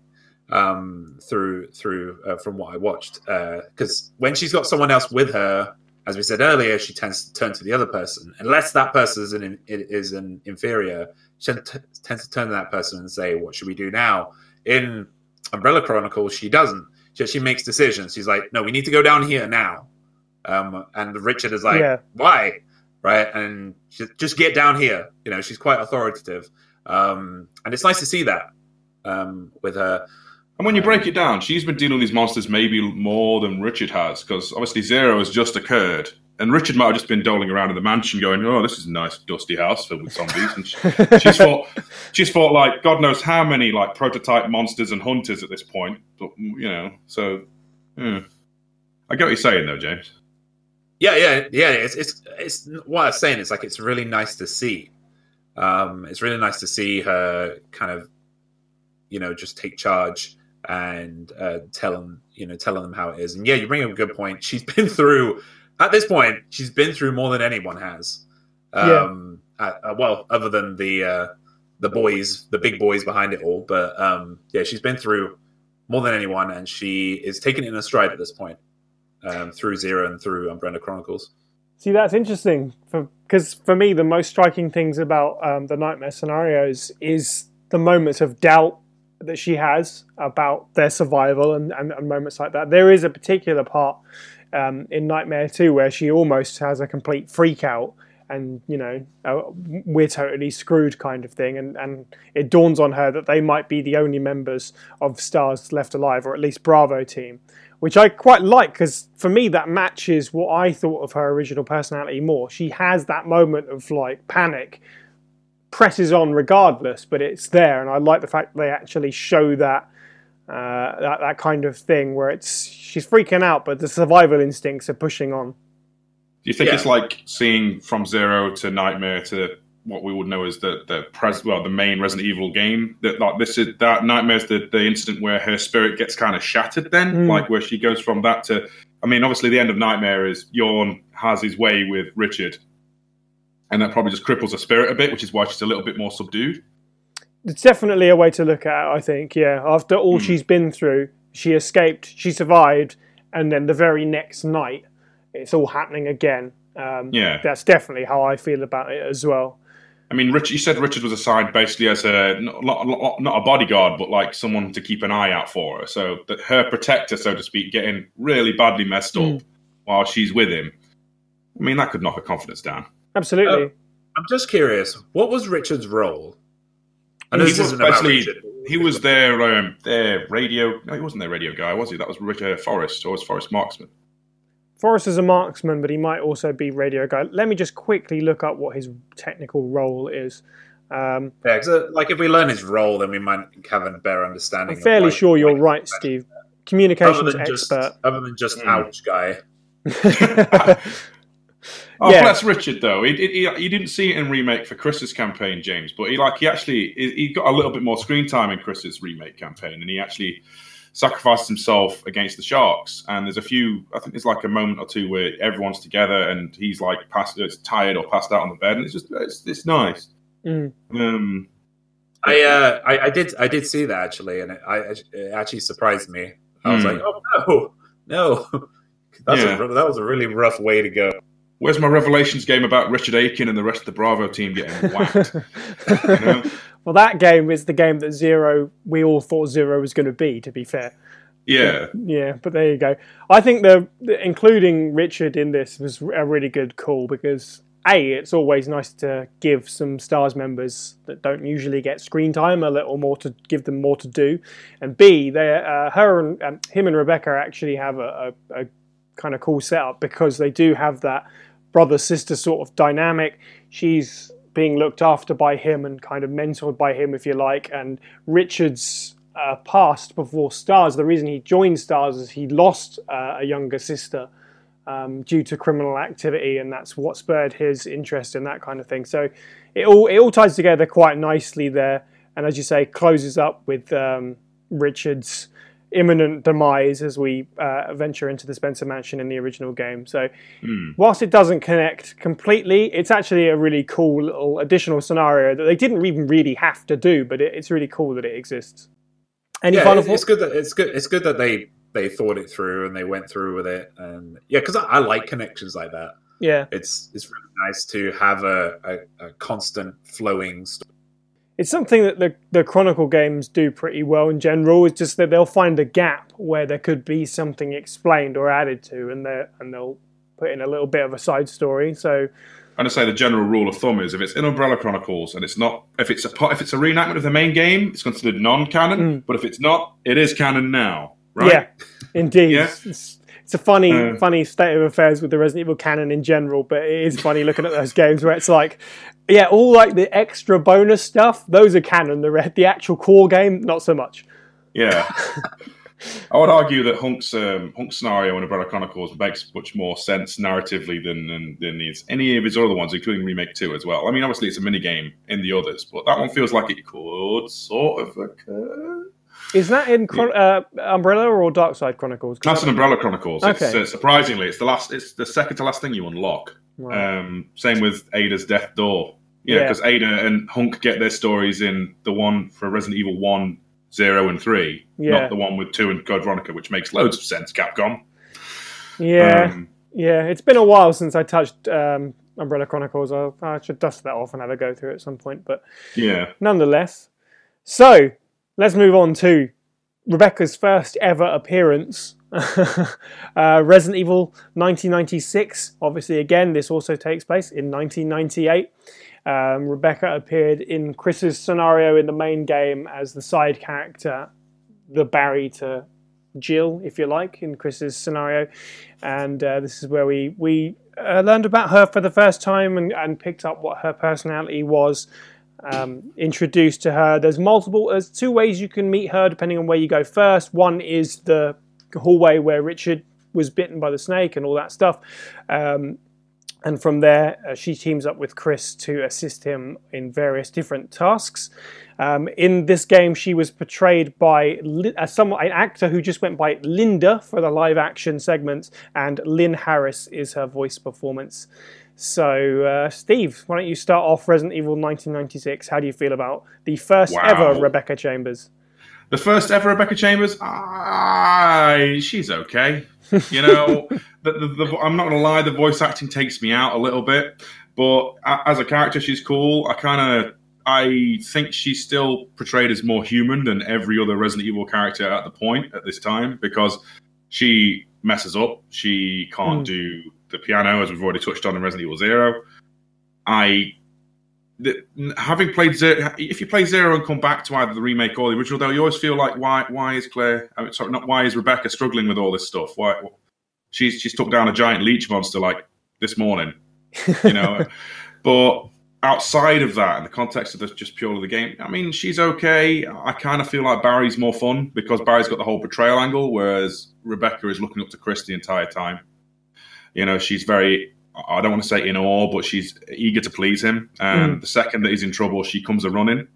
um, through through uh, from what I watched. Because when she's got someone else with her, as we said earlier, she tends to turn to the other person, unless that person is an is an inferior. She t- tends to turn to that person and say, "What should we do now?" In Umbrella Chronicles, she doesn't. She, she makes decisions. She's like, "No, we need to go down here now." Um, and Richard is like, Yeah. "Why?" Right? And just get down here. You know, she's quite authoritative, um, and it's nice to see that um, with her. And when you break it down, she's been dealing with these monsters maybe more than Richard has, because obviously Zero has just occurred, and Richard might have just been doling around in the mansion, going, "Oh, this is a nice dusty house filled with zombies." And she, <laughs> she's fought, she's fought like God knows how many like prototype monsters and hunters at this point. But you know, so yeah. I get what you're saying, though, James. Yeah, yeah, yeah. It's it's it's what I was saying. It's like it's really nice to see. Um, it's really nice to see her kind of, you know, just take charge and uh, tell them, you know, telling them how it is. And yeah, you bring up a good point. She's <laughs> been through at this point. She's been through more than anyone has. Um, yeah. Uh, well, other than the uh, the boys, the big boys behind it all. But um, yeah, she's been through more than anyone, and she is taking it in a stride at this point um, through Zero and through Umbrella Chronicles. See, that's interesting because for, for, me, the most striking things about um, the nightmare scenarios is the moments of doubt that she has about their survival and, and, and moments like that. There is a particular part um, in Nightmare 2 where she almost has a complete freak out and you know uh, we're totally screwed kind of thing and and it dawns on her that they might be the only members of stars left alive or at least bravo team which I quite like because for me that matches what I thought of her original personality more. She has that moment of like panic, presses on regardless, but it's there, and I like the fact they actually show that. Uh, that that kind of thing where it's she's freaking out, but the survival instincts are pushing on. Do you think yeah. it's like seeing from zero to nightmare to what we would know as the the pres well the main Resident Evil game. That like this is that nightmare's the the incident where her spirit gets kind of shattered. Then mm. like where she goes from that to. I mean, obviously the end of Nightmare is Yawn has his way with Richard, and that probably just cripples her spirit a bit, which is why she's a little bit more subdued. It's definitely a way to look at it. I think, yeah. After all mm. she's been through, she escaped, she survived, and then the very next night, it's all happening again. Um, yeah, that's definitely how I feel about it as well. I mean, Richard, you said Richard was assigned basically as a not, not a bodyguard, but like someone to keep an eye out for her. So that her protector, so to speak, getting really badly messed up mm. while she's with him. I mean, that could knock her confidence down. Absolutely. Uh, I'm just curious, what was Richard's role? I know he was basically he was their um, their radio. No, he wasn't their radio guy, was he? That was Richard Forest, or was Forest Marksman? Forest is a marksman, but he might also be radio guy. Let me just quickly look up what his technical role is. Um, yeah, uh, like if we learn his role, then we might have a better understanding. I'm fairly sure you're right, Steve. Communications other just, expert. other than just mm. ouch guy. <laughs> oh, yeah. that's Richard though. He, he, he, didn't see it in remake for Chris's campaign, James, but he like he actually he got a little bit more screen time in Chris's remake campaign, and he actually sacrifices himself against the sharks. And there's a few, I think there's like a moment or two where everyone's together and he's like passed, it's tired or passed out on the bed, and it's just it's, it's nice. Mm. Um, I, uh, I, I did I did see that actually, and it, I, it actually surprised me. I was mm. like, oh no, no, <laughs> that's yeah. a, that was a really rough way to go. Where's my Revelations game about Richard Aiken and the rest of the Bravo team getting <laughs> whacked? you know? <laughs> Well, that game is the game that Zero, we all thought Zero was going to be, to be fair. Yeah. Yeah, but there you go. I think the, including Richard in this was a really good call because a it's always nice to give some stars members that don't usually get screen time a little more to give them more to do, and b they uh, her and um, him and Rebecca actually have a, a, a kind of cool setup because they do have that brother sister sort of dynamic. She's being looked after by him and kind of mentored by him, if you like. And Richard's uh, past before Stars, the reason he joined Stars is he lost uh, a younger sister um, due to criminal activity, and that's what spurred his interest in that kind of thing. So it all it all ties together quite nicely there, and as you say, closes up with um, Richard's imminent demise as we uh, venture into the Spencer Mansion in the original game. So, mm. whilst it doesn't connect completely, it's actually a really cool little additional scenario that they didn't even really have to do, but it, it's really cool that it exists. Any yeah, final it's, good that it's good. It's good that they they thought it through and they went through with it, and yeah, because I, I, like connections like that. Yeah, it's it's really nice to have a, a, a constant flowing story it's something that the, the Chronicle games do pretty well in general. It's just that they'll find a gap where there could be something explained or added to, and they and they'll put in a little bit of a side story. So, I'm gonna say the general rule of thumb is if it's in Umbrella Chronicles and it's not if it's a if it's a reenactment of the main game, it's considered non-canon. Mm. But if it's not, it is canon now, right? Yeah, indeed. yeah. It's, it's, a funny, Uh. funny state of affairs with the Resident Evil canon in general. But it is funny looking at those <laughs> games where it's like, yeah, all like the extra bonus stuff, those are canon. The re- the actual core game, not so much. Yeah. <laughs> I would argue that Hunk's um, Hunk's scenario in Umbrella Chronicles makes much more sense narratively than than, than his, any of his other ones, including Remake Two as well. I mean, obviously it's a mini game in the others, but that one feels like it could sort of occur. Is that in Chron- uh, Umbrella or Dark Side Chronicles? That's an Umbrella Chronicles. It's, Okay. uh, surprisingly, it's the last. It's the second to last thing you unlock. Right. Um, same with Ada's Death Door. Yeah, Yeah. because Ada and Hunk get their stories in the one for Resident Evil 1, 0, and 3, Yeah. not the one with 2 and Code Veronica, which makes loads of sense, Capcom. yeah, Um, yeah. It's been a while since I touched um, Umbrella Chronicles. I, I should dust that off and have a go through at some point. But yeah. nonetheless. So let's move on to Rebecca's first ever appearance. <laughs> uh, Resident Evil 1996. Obviously, again, this also takes place in 1998. Um, Rebecca appeared in Chris's scenario in the main game as the side character, the Barry to Jill, if you like, in Chris's scenario. And uh, this is where we we uh, learned about her for the first time and, and picked up what her personality was. Um, introduced to her. There's multiple. There's two ways you can meet her depending on where you go first. One is the hallway where Richard was bitten by the snake and all that stuff. Um, and from there, uh, she teams up with Chris to assist him in various different tasks. Um, in this game, she was portrayed by Li- uh, an actor who just went by Linda for the live action segments, and Lynn Harris is her voice performance. So, uh, Steve, why don't you start off Resident Evil 1996? How do you feel about the first Wow. ever Rebecca Chambers? The first ever Rebecca Chambers, ah, she's okay. You know, <laughs> the, the, the, I'm not going to lie, the voice acting takes me out a little bit, but as a character, she's cool. I kind of, I think she's still portrayed as more human than every other Resident Evil character at the point at this time because she messes up. She can't Mm. do the piano, as we've already touched on in Resident Evil Zero. I the, having played Zero, if you play Zero and come back to either the remake or the original, though, you always feel like why why is Claire? I mean, sorry, not why is Rebecca struggling with all this stuff? Why she's she's took down a giant leech monster like this morning, you know? <laughs> but outside of that, in the context of this, just purely the game, I mean, she's okay. I kind of feel like Barry's more fun because Barry's got the whole betrayal angle, whereas Rebecca is looking up to Chris the entire time. You know, she's very I don't want to say in awe, but she's eager to please him. And the second that he's in trouble, she comes a running,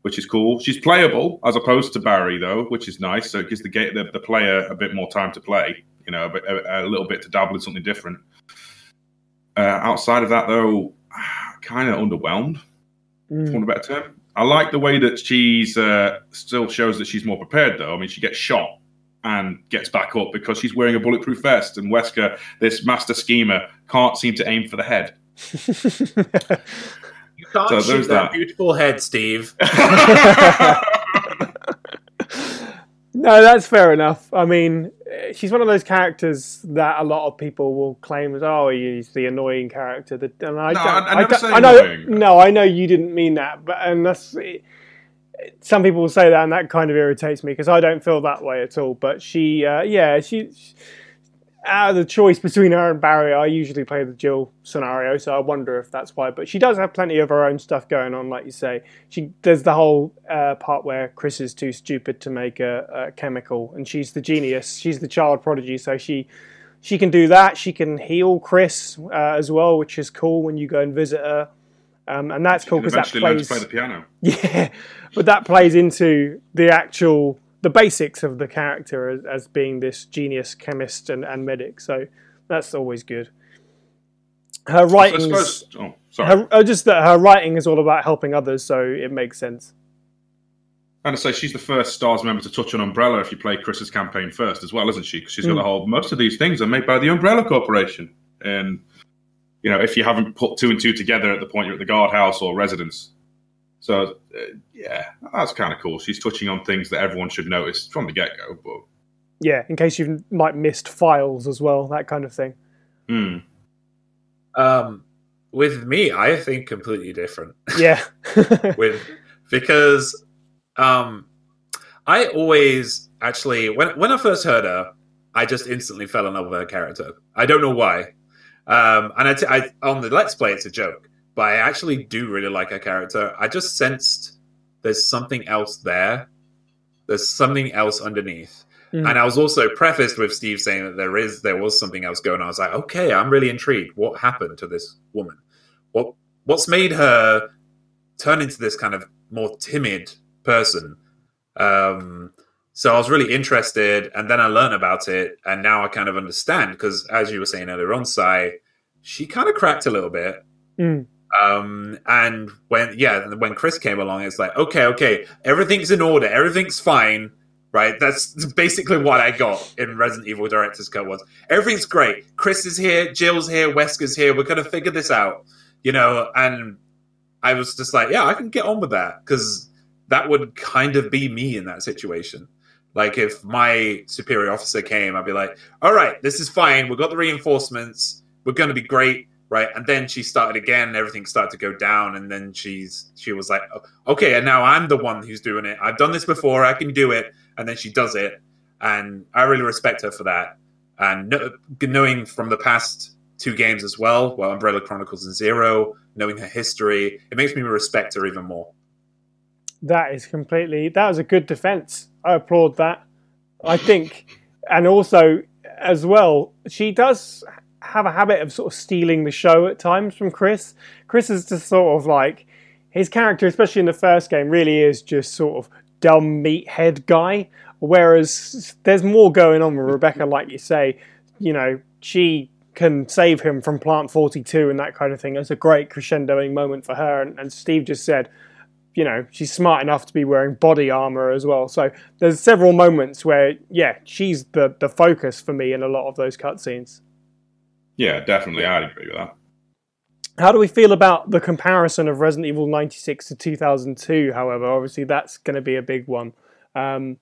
which is cool. She's playable as opposed to Barry, though, which is nice. So it gives the, the, the player a bit more time to play, you know, a, bit, a, a little bit to dabble in something different. Uh, outside of that, though, <sighs> kind of underwhelmed, for Mm. want a better term. I like the way that she's uh, still shows that she's more prepared, though. I mean, she gets shot and gets back up because she's wearing a bulletproof vest, and Wesker, this master schemer, can't seem to aim for the head. <laughs> You can't So shoot that that. beautiful head, Steve. <laughs> No, that's fair enough. I mean, she's one of those characters that a lot of people will claim as, oh, he's the annoying character. That, and I, No, don't- I- I never don't- say I know, annoying. no, I know you didn't mean that, but and that's some people will say that, and that kind of irritates me because I don't feel that way at all. But she, uh, yeah, she. Out of the choice between her and Barry, I usually play the Jill scenario, so I wonder if that's why. But she does have plenty of her own stuff going on, like you say. She there's the whole uh, part where Chris is too stupid to make a, a chemical, and she's the genius. She's the child prodigy, so she she can do that. She can heal Chris uh, as well, which is cool when you go and visit her. Um, and that's cool because that to plays play the piano. <laughs> yeah, but that plays into the actual the basics of the character as, as being this genius chemist and, and medic. So that's always good. Her writing, suppose. Oh, sorry. her, uh, just that her writing is all about helping others, so it makes sense. And I say she's the first Stars member to touch an Umbrella if you play Chris's campaign first as well, isn't she? Because she's got Mm. the whole. Most of these things are made by the Umbrella Corporation, and you know if you haven't put two and two together at the point you're at the guardhouse or residence. So uh, yeah, that's kind of cool. She's touching on things that everyone should notice from the get go. But Yeah, in case you might missed files as well, that kind of thing. hmm. Um, with me, I think completely different. Yeah, <laughs> <laughs> with because um, I always actually when when I first heard her, I just instantly fell in love with her character. I don't know why. Um, and I, t- I on the Let's Play, it's a joke, but I actually do really like her character. I just sensed there's something else there. There's something else underneath. Mm. And I was also prefaced with Steve saying that there is there was something else going on. I was like, okay, I'm really intrigued. What happened to this woman? What what's made her turn into this kind of more timid person? Um, so I was really interested, and then I learned about it, and now I kind of understand because, as you were saying earlier on, Cy, she kind of cracked a little bit. Mm. Um, and when yeah, when Chris came along, it's like okay, okay, everything's in order, everything's fine, right? That's basically what I got in Resident Evil Director's Cut was everything's great. Chris is here, Jill's here, Wesker's here. We're gonna figure this out, you know. And I was just like, yeah, I can get on with that because that would kind of be me in that situation. Like if my superior officer came, I'd be like, "All right, this is fine. We've got the reinforcements. We're going to be great." Right, and then she started again. Everything started to go down, and then she's she was like, oh, "Okay, and now I'm the one who's doing it. I've done this before. I can do it." And then she does it, and I really respect her for that. And knowing from the past two games as well, well, Umbrella Chronicles and Zero, knowing her history, it makes me respect her even more. That is completely. That was a good defense. I applaud that. I think, and also as well, she does have a habit of sort of stealing the show at times from Chris. Chris is just sort of like his character, especially in the first game, really is just sort of dumb meathead guy. Whereas there's more going on with Rebecca, like you say. You know, she can save him from Plant 42 and that kind of thing. It's a great crescendoing moment for her. And, and Steve just said, you know, she's smart enough to be wearing body armor as well. So there's several moments where, yeah, she's the the focus for me in a lot of those cutscenes. Yeah, definitely, I'd agree with that. How do we feel about the comparison of Resident Evil 96 to 2002? However, obviously that's going to be a big one. Um,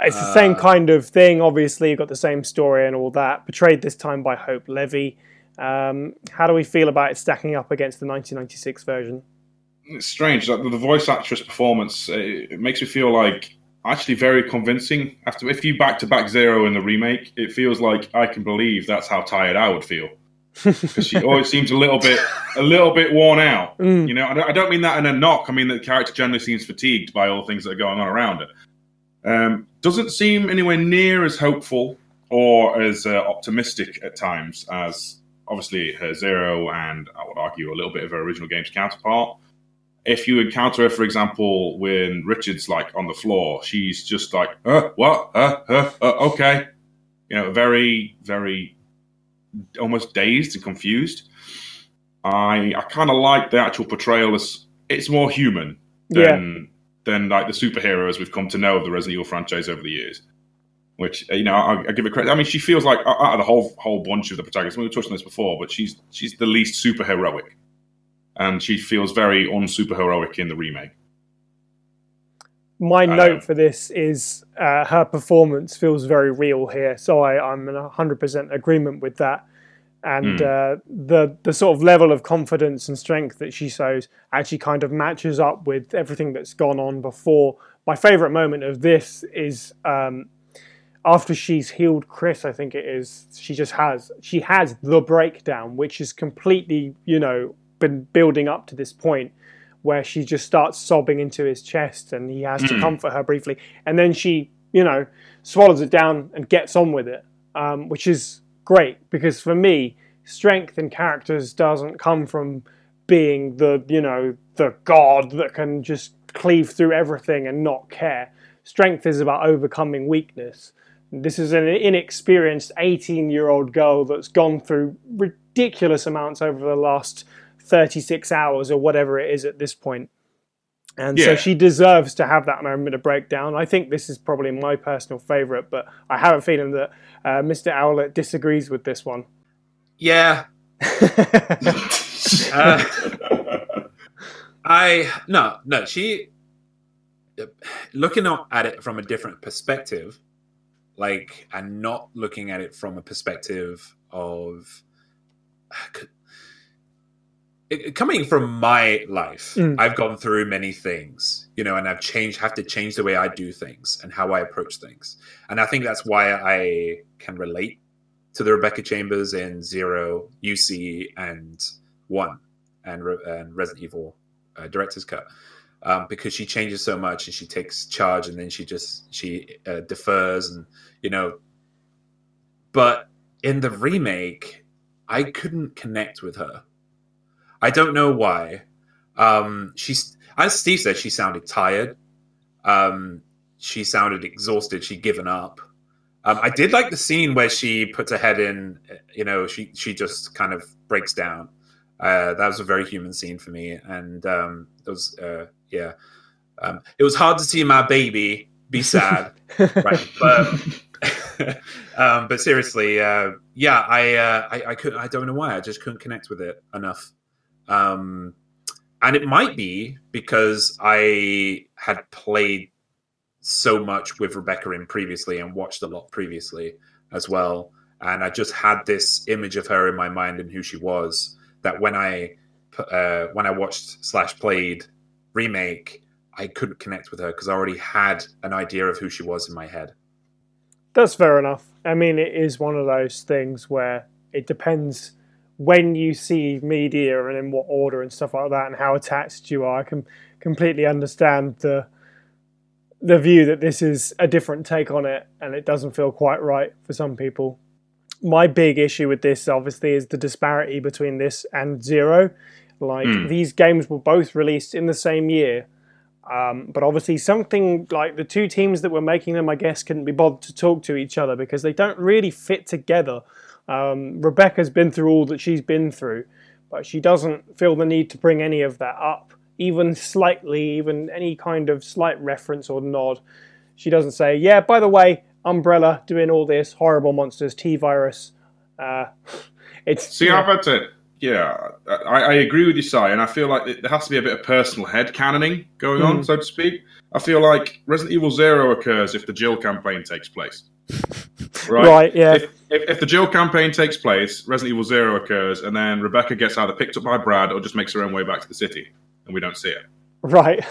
it's the uh, same kind of thing. Obviously, you've got the same story and all that. Portrayed this time by Hope Levy. Um, how do we feel about it stacking up against the 1996 version? It's strange. Like the voice actress performance, it, makes me feel like actually very convincing. After if you back to back zero in the remake, it feels like I can believe that's how tired I would feel <laughs> because she always seems a little bit a little bit worn out. <laughs> Mm. You know, I don't, I don't, mean that in a knock. I mean that the character generally seems fatigued by all the things that are going on around it. Um, doesn't seem anywhere near as hopeful or as uh, optimistic at times as obviously her zero and I would argue a little bit of her original game's counterpart if you encounter her, for example, when Richard's like on the floor, she's just like, uh, what? Uh, uh, uh, okay. You know, very, very almost dazed and confused. I I kind of like the actual portrayal as it's more human than yeah. than like the superheroes we've come to know of the Resident Evil franchise over the years. Which you know, I, I give it credit. I mean, she feels like out of the whole whole bunch of the protagonists. We touched on this before, but she's she's the least super heroic and she feels very unsuperheroic in the remake. My note for this is uh, her performance feels very real here, so I, I'm in hundred percent agreement with that. And mm. uh, the the sort of level of confidence and strength that she shows actually kind of matches up with everything that's gone on before. My favorite moment of this is um, after she's healed Chris, I think it is. She just has she has the breakdown, which is completely you know been building up to this point where she just starts sobbing into his chest and he has mm. to hmm. comfort her briefly. And then she, you know, swallows it down and gets on with it, um, which is great because for me, strength in characters doesn't come from being the, you know, the god that can just cleave through everything and not care. Strength is about overcoming weakness. This is an inexperienced 18 year old girl that's gone through ridiculous amounts over the last 36 hours or whatever it is at this point. And yeah. so she deserves to have that moment of breakdown. I think this is probably my personal favorite, but I have a feeling that uh, Mr. Owlet disagrees with this one. Yeah. <laughs> uh, I no no she looking at it from a different perspective, like and not looking at it from a perspective of coming from my life, Mm. I've gone through many things, you know, and I've changed, have to change the way I do things and how I approach things. And I think that's why I can relate to the Rebecca Chambers in Zero, UC, and One, and, and Resident Evil uh, Director's Cut. Um, because she changes so much and she takes charge and then she just she uh, defers and you know but in the remake i couldn't connect with her I don't know why. Um, she's as Steve said, she sounded tired. Um, she sounded exhausted. She'd given up. Um, I did like the scene where she puts her head in. You know, she she just kind of breaks down. Uh, that was a very human scene for me, and um, it was uh, yeah. Um, it was hard to see my baby be <laughs> sad, right? But <laughs> um, but seriously, uh, yeah, I, uh, I I couldn't. I don't know why. I just couldn't connect with it enough. Um, and it might be because I had played so much with Rebecca in previously and watched a lot previously as well, and I just had this image of her in my mind and who she was. That when I uh, when I watched slash played remake, I couldn't connect with her because I already had an idea of who she was in my head. That's fair enough. I mean, it is one of those things where it depends when you see media and in what order and stuff like that, and how attached you are. I can completely understand the the view that this is a different take on it, and it doesn't feel quite right for some people. My big issue with this, obviously, is the disparity between this and Zero. Like Hmm. these games were both released in the same year, um, but obviously, something like the two teams that were making them, I guess, couldn't be bothered to talk to each other because they don't really fit together. Um, Rebecca's been through all that she's been through, but she doesn't feel the need to bring any of that up, even slightly, even any kind of slight reference or nod. She doesn't say, "Yeah, by the way, Umbrella doing all this horrible monsters, T virus." Uh, <laughs> it's See, know, I've had to. Yeah, I, I agree with you, Cy, and I feel like there has to be a bit of personal head cannoning going on, Mm. so to speak. I feel like Resident Evil Zero occurs if the Jill campaign takes place. <laughs> Right. right, yeah, If, if, if the Jill campaign takes place, Resident Evil Zero occurs, and then Rebecca gets either picked up by Brad or just makes her own way back to the city, and we don't see it. right,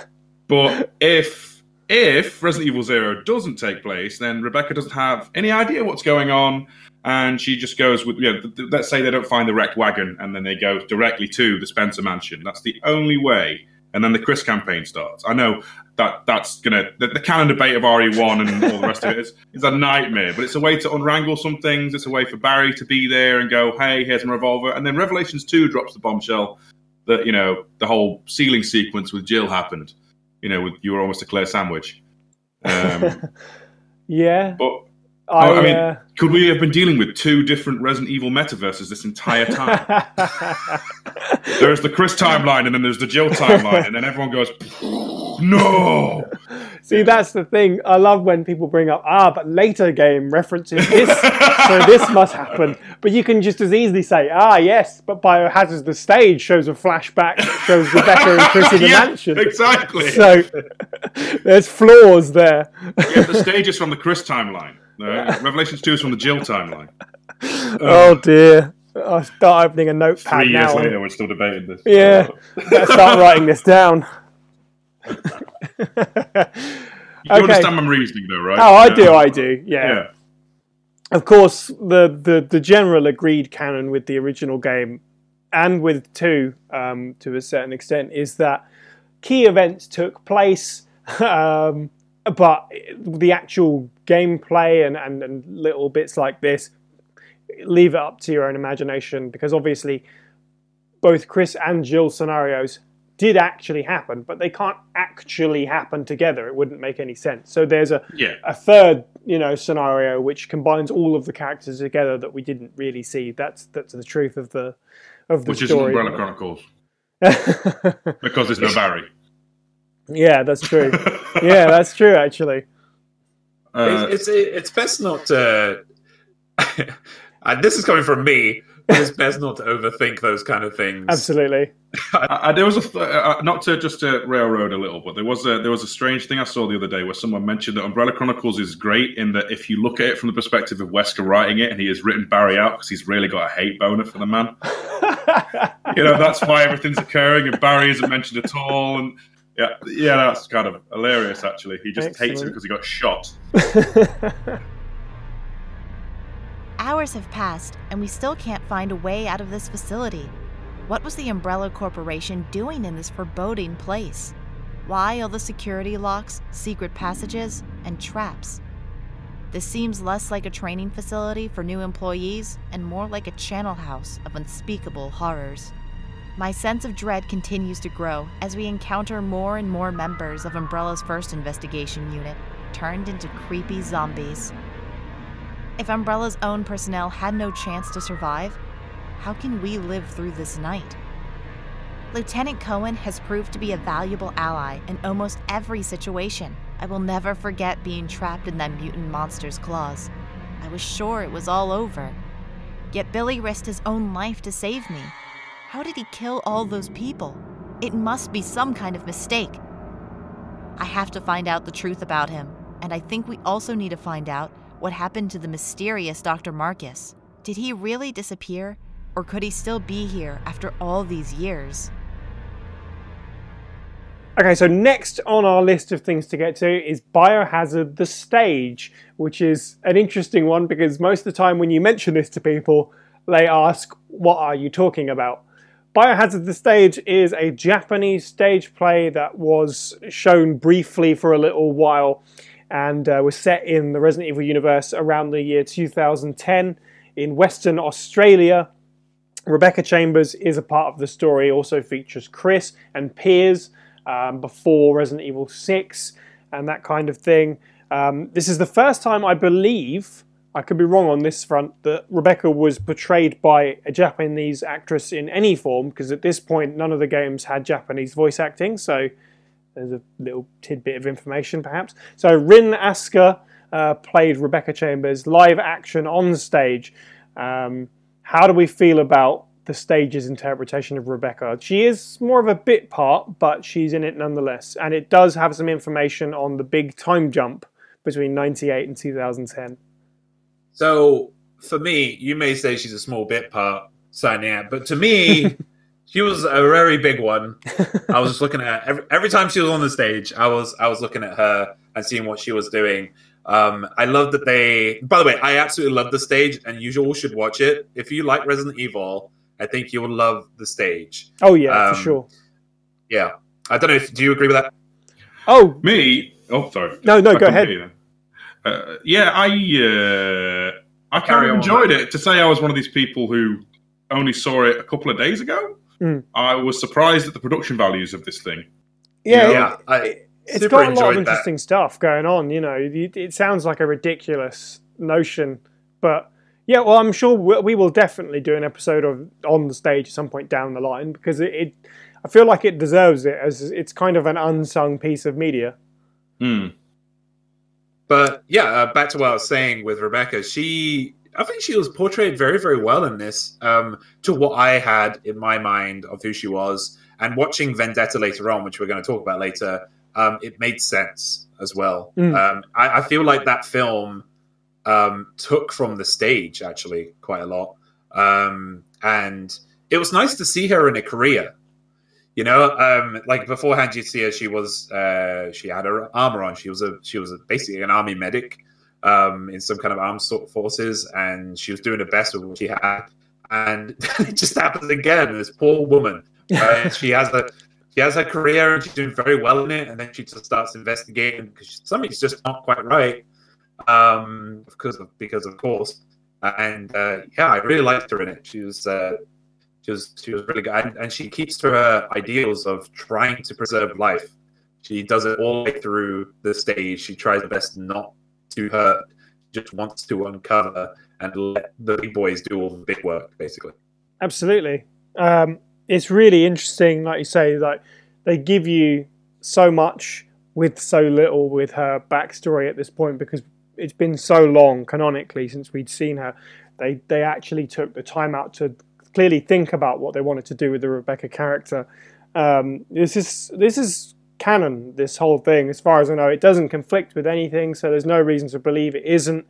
But if if Resident Evil Zero doesn't take place, then Rebecca doesn't have any idea what's going on, and she just goes with. You know, th- th- let's say they don't find the wrecked wagon, and then they go directly to the Spencer mansion. That's the only way. And then the Chris campaign starts. I know that that's gonna the, the canon debate of RE1 and all the rest of it is, is a nightmare, but it's a way to unwrangle some things. It's a way for Barry to be there and go, "Hey, here's my revolver." And then Revelations Two drops the bombshell that you know the whole ceiling sequence with Jill happened. You know, with, you were almost a Claire sandwich. Um, <laughs> yeah. but I, I mean- uh, could we have been dealing with two different Resident Evil metaverses this entire time? <laughs> there's the Chris timeline, and then there's the Jill timeline, and then everyone goes, "No!" <laughs> See, that's the thing. I love when people bring up, ah, but later game references this, so this <laughs> must happen. But you can just as easily say, ah, yes, but Biohazard the stage shows a flashback that shows Rebecca and Chris in the Yeah, mansion. exactly. So <laughs> there's flaws there. Yeah, the stage is from the Chris timeline. Uh, Revelations Two is from the Jill timeline. oh dear. I'll start opening a notepad Three years now. later, we're still debating this. Yeah. Better start writing this down. You understand my reasoning, though, right? Oh, I Yeah. do, I do. Yeah. Yeah. Of course, the, the, the general agreed canon with the original game and with 2 um, to a certain extent is that key events took place, um, but the actual gameplay and, and, and little bits like this, leave it up to your own imagination because obviously both Chris and Jill scenarios did actually happen, but they can't actually happen together. It wouldn't make any sense. So there's a, Yeah. a third, you know, scenario which combines all of the characters together that we didn't really see. That's that's the truth of the of the Which is story. Umbrella Chronicles <laughs> because there's no Barry. yeah, that's true. Yeah, that's true. Actually, Uh, it's, it's it's best not <laughs> to. and this is coming from me. But It's best not to overthink those kind of things. absolutely. I, I- there was a th- uh, not to just to railroad a little, but there was a there was a strange thing I saw the other day where someone mentioned that Umbrella Chronicles is great in that if you look at it from the perspective of Wesker writing it, and he has written Barry out because he's really got a hate boner for the man. <laughs> you know, that's why everything's occurring, and Barry isn't mentioned at all. And yeah, yeah, that's kind of hilarious. Actually, he just hates it because he got shot. <laughs> Hours have passed, and we still can't find a way out of this facility. What was the Umbrella Corporation doing in this foreboding place? Why all the security locks, secret passages, and traps? This seems less like a training facility for new employees and more like a charnel house of unspeakable horrors. My sense of dread continues to grow as we encounter more and more members of Umbrella's first investigation unit, turned into creepy zombies. If Umbrella's own personnel had no chance to survive, how can we live through this night? Lieutenant Coen has proved to be a valuable ally in almost every situation. I will never forget being trapped in that mutant monster's claws. I was sure it was all over. Yet Billy risked his own life to save me. How did he kill all those people? It must be some kind of mistake. I have to find out the truth about him, and I think we also need to find out what happened to the mysterious Dr. Marcus. Did he really disappear, or could he still be here after all these years? Okay, so next on our list of things to get to is Biohazard the Stage, which is an interesting one because most of the time when you mention this to people, they ask, What are you talking about? Biohazard the Stage is a Japanese stage play that was shown briefly for a little while and uh, was set in the Resident Evil universe around the year 2010 in Western Australia. Rebecca Chambers is a part of the story, also features Chris and Piers um, before Resident Evil 6 and that kind of thing. Um, this is the first time, I believe, I could be wrong on this front, that Rebecca was portrayed by a Japanese actress in any form, because at this point, none of the games had Japanese voice acting, so there's a little tidbit of information perhaps. So, Rin Asuka uh, played Rebecca Chambers live action on stage. Um, how do we feel about the stage's interpretation of Rebecca? She is more of a bit part, but she's in it nonetheless. And it does have some information on the big time jump between 98 and 2010. So for me, you may say she's a small bit part, Cyniac, but to me, <laughs> she was a very big one. <laughs> I was just looking at every, every time she was on the stage. I was I was looking at her and seeing what she was doing. Um, I love that they. By the way, I absolutely love the stage, and you all should watch it. If you like Resident Evil, I think you will love the stage. Oh, yeah, Um, for sure. Yeah, I don't know if do you agree with that? Oh, Me? Oh, sorry. No, no, I go ahead. hear you then. Uh, yeah, I uh, I kind Carry of on. enjoyed it. To say I was one of these people who only saw it a couple of days ago, Mm. I was surprised at the production values of this thing. yeah. Yeah, I it's got a lot of enjoyed that. interesting stuff going on. You know, it, it sounds like a ridiculous notion, but yeah, well, I'm sure we, we will definitely do an episode of on the stage at some point down the line because it, it I feel like it deserves it as it's kind of an unsung piece of media. Hmm. But yeah, uh, back to what I was saying with Rebecca, she, I think she was portrayed very, very well in this. Um, to what I had in my mind of who she was, and watching Vendetta later on, which we're going to talk about later, um, it made sense as well. Mm. Um, I, I feel like that film um, took from the stage actually quite a lot, um, and it was nice to see her in a career. You know, um, like beforehand, you see her. She was uh, she had her armor on. She was a she was a, basically an army medic um, in some kind of armed forces, and she was doing her best with what she had. And <laughs> it just happens again. This poor woman. Right? <laughs> she has a she has her career, and she's doing very well in it. And then she just starts investigating because something's just not quite right. Um, because of because of course. And uh, yeah, I really liked her in it. She was uh, she was she was really good, and, and she keeps to her ideals of trying to preserve life. She does it all the way through the stage. She tries her best not to hurt. Just wants to uncover and let the big boys do all the big work, basically. Absolutely. Um, it's really interesting, like you say, like they give you so much with so little with her backstory at this point because it's been so long canonically since we'd seen her. They they actually took the time out to clearly think about what they wanted to do with the Rebecca character. Um, this is this is canon. This whole thing, as far as I know, it doesn't conflict with anything, so there's no reason to believe it isn't.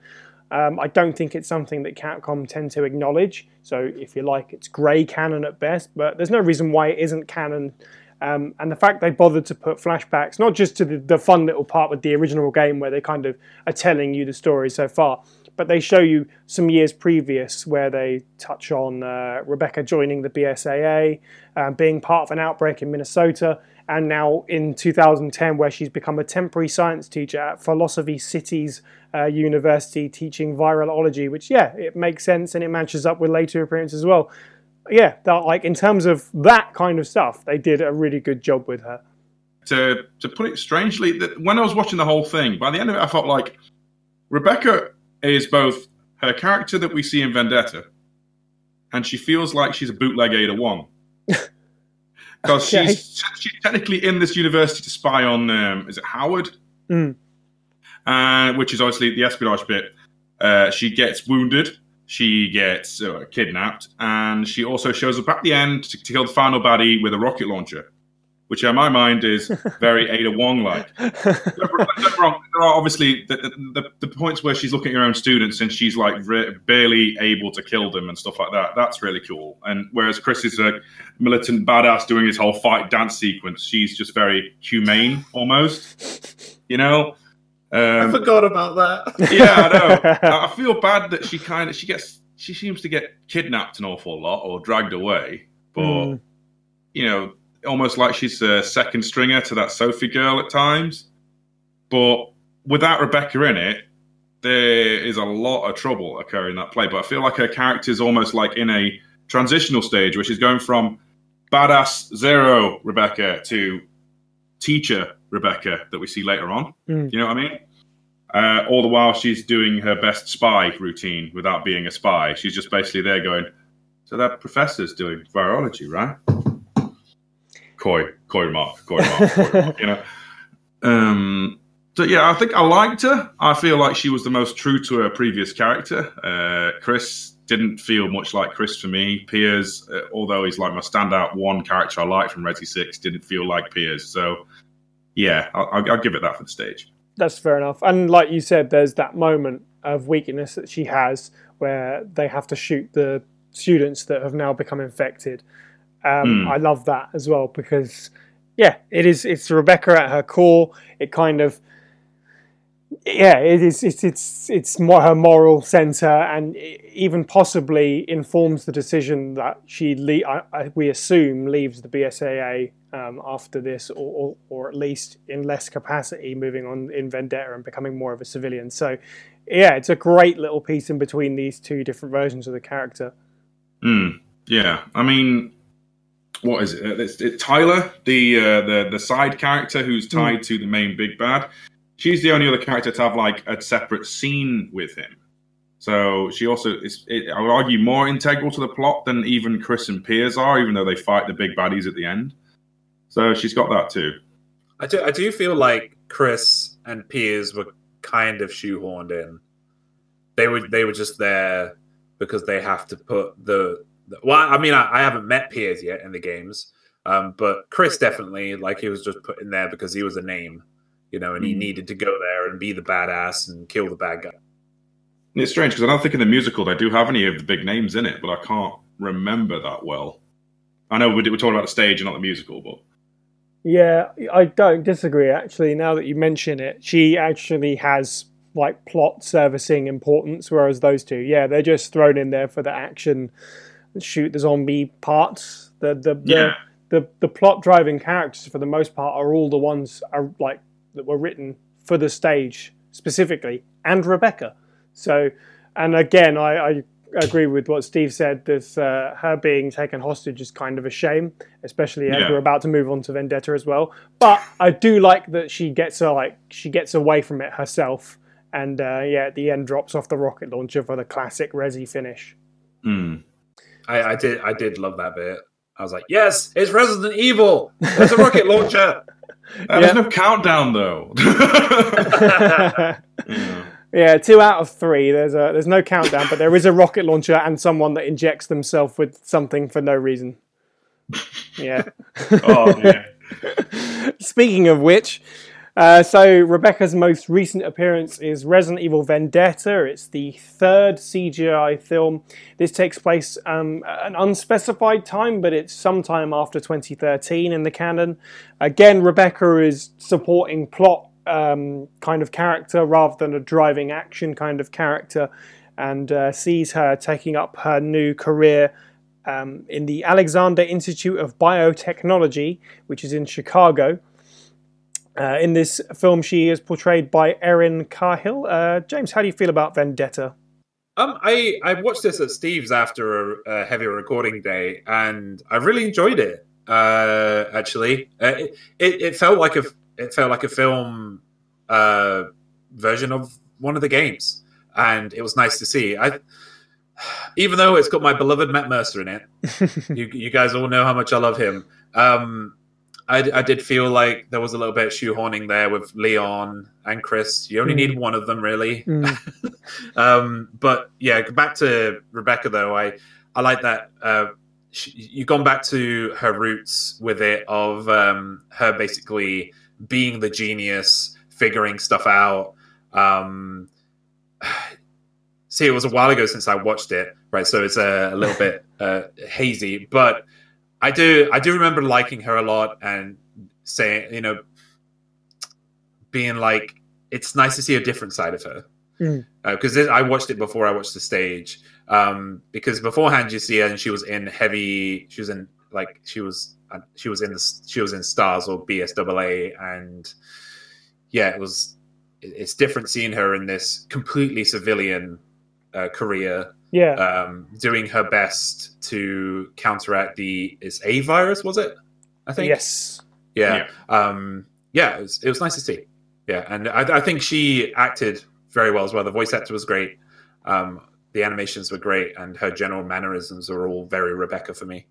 Um, I don't think it's something that Capcom tend to acknowledge. So if you like, it's grey canon at best, but there's no reason why it isn't canon. Um, and the fact they bothered to put flashbacks, not just to the, the fun little part with the original game where they kind of are telling you the story so far, but they show you some years previous where they touch on uh, Rebecca joining the BSAA, um, being part of an outbreak in Minnesota, and now in 2010 where she's become a temporary science teacher at Philosophy Cities uh, University teaching virology, which yeah, it makes sense and it matches up with later appearances as well. Yeah, that, like in terms of that kind of stuff, they did a really good job with her. To to put it strangely, that when I was watching the whole thing, by the end of it, I felt like Rebecca is both her character that we see in Vendetta, and she feels like she's a bootleg Ada Wong. Because Okay. she's, she's technically in this university to spy on, um, is it Howard? Mm. Uh, which is obviously the espionage bit. Uh, she gets wounded, she gets uh, kidnapped, and she also shows up at the end to, to kill the final baddie with a rocket launcher, which in my mind is very <laughs> Ada Wong like. Don't get me wrong. There are obviously the, the, the points where she's looking at her own students and she's like re- barely able to kill them and stuff like that. That's really cool. And whereas Chris is a militant badass doing his whole fight dance sequence, she's just very humane almost. You know. I Um, forgot about that. <laughs> yeah, I know. I <laughs> I feel bad that she kind of she gets she seems to get kidnapped an awful lot or dragged away, but Mm. you know, almost like she's a second stringer to that Sophie girl at times. But without Rebecca in it, there is a lot of trouble occurring in that play. But I feel like her character is almost like in a transitional stage where she's going from badass zero Rebecca to teacher Rebecca that we see later on. Mm. You know what I mean? Uh, all the while she's doing her best spy routine without being a spy. She's just basically there going, so that professor's doing virology, right? Coy, coy remark, coy remark, coy remark, you know. Um, so yeah, I think I liked her. I feel like she was the most true to her previous character. Uh, Chris didn't feel much like Chris for me. Piers, uh, although he's like my standout one character I like from Resi Six, didn't feel like Piers. So yeah, I'll, I'll give it that for the stage. That's fair enough. And like you said, there's that moment of weakness that she has where they have to shoot the students that have now become infected. Um, Hmm. I love that as well because, yeah, it is. It's Rebecca at her core. It kind of, yeah, it is. It's it's it's more her moral center, and it even possibly informs the decision that she le- I, I, we assume leaves the BSAA um, after this, or, or or at least in less capacity, moving on in Vendetta and becoming more of a civilian. So, yeah, it's a great little piece in between these two different versions of the character. Mm, yeah, I mean, what is it? It's, it Tyler, the uh, the the side character who's tied to the main big bad. She's the only other character to have like a separate scene with him. So she also is, it, I would argue, more integral to the plot than even Chris and Piers are, even though they fight the big baddies at the end. So she's got that too. I do, I do feel like Chris and Piers were kind of shoehorned in. They were they were just there because they have to put the, the well. I mean, I, I haven't met Piers yet in the games, um, but Chris definitely like he was just put in there because he was a name, you know, and he Mhm. needed to go there and be the badass and kill the bad guy. And it's strange because I don't think in the musical they do have any of the big names in it, but I can't remember that well. I know we're, we're talking about the stage and not the musical, but Yeah, I don't disagree actually. Now that you mention it, she actually has like plot servicing importance, whereas those two, yeah, they're just thrown in there for the action, shoot the zombie parts. The the the, Yeah. the, the plot driving characters for the most part are all the ones are like that were written for the stage specifically, and Rebecca. So, and again, I, I agree with what Steve said. That uh, her being taken hostage is kind of a shame, especially as Yeah. we're about to move on to Vendetta as well. But I do like that she gets uh, like she gets away from it herself, and uh, yeah, at the end drops off the rocket launcher for the classic Resi finish. hmm. I, I did I did love that bit. I was like, yes, it's Resident Evil. There's a rocket launcher. <laughs> Uh, There's no countdown though. Yeah. <laughs> <laughs> Yeah, two out of three. There's a there's no countdown, but there is a rocket launcher and someone that injects themselves with something for no reason. Yeah. Oh yeah. Speaking of which, Uh, so Rebecca's most recent appearance is Resident Evil Vendetta. It's the third CGI film. This takes place um, an unspecified time, but it's sometime after 2013 in the canon. Again, Rebecca is supporting plot um, kind of character rather than a driving action kind of character, and uh, sees her taking up her new career um, in the Alexander Institute of Biotechnology, which is in Chicago. Uh, in this film, she is portrayed by Erin Cahill. Uh, James, how do you feel about Vendetta? Um, I I watched this at Steve's after a, a heavy recording day, and I really enjoyed it. Uh, actually, uh, it, it, it felt like a it felt like a film uh, version of one of the games, and it was nice to see. I even though it's got my beloved Matt Mercer in it, <laughs> you, you guys all know how much I love him. Um, I, I, did feel like there was a little bit of shoehorning there with Leon and Chris. You only mm. need one of them, really. Mm. <laughs> um, but yeah, back to Rebecca though. I I like that uh, she, you've gone back to her roots with it of um, her basically being the genius, figuring stuff out. Um, <sighs> see, it was a while ago since I watched it, right? So it's a, a little <laughs> bit uh, hazy, but I do I do remember liking her a lot and saying, you know, being like, it's nice to see a different side of her because mm. uh, I watched it before I watched the stage. Um, because beforehand you see her and she was in heavy, she was in like she was uh, she was in the she was in Stars or BSAA and yeah, it was it's different seeing her in this completely civilian uh, career. Yeah, um, doing her best to counteract the is a virus. Was it? I think yes. Yeah, yeah. Um, yeah it, was, it was nice to see. Yeah, and I, I, think she acted very well as well. The voice actor was great. Um, the animations were great, and her general mannerisms are all very Rebecca for me.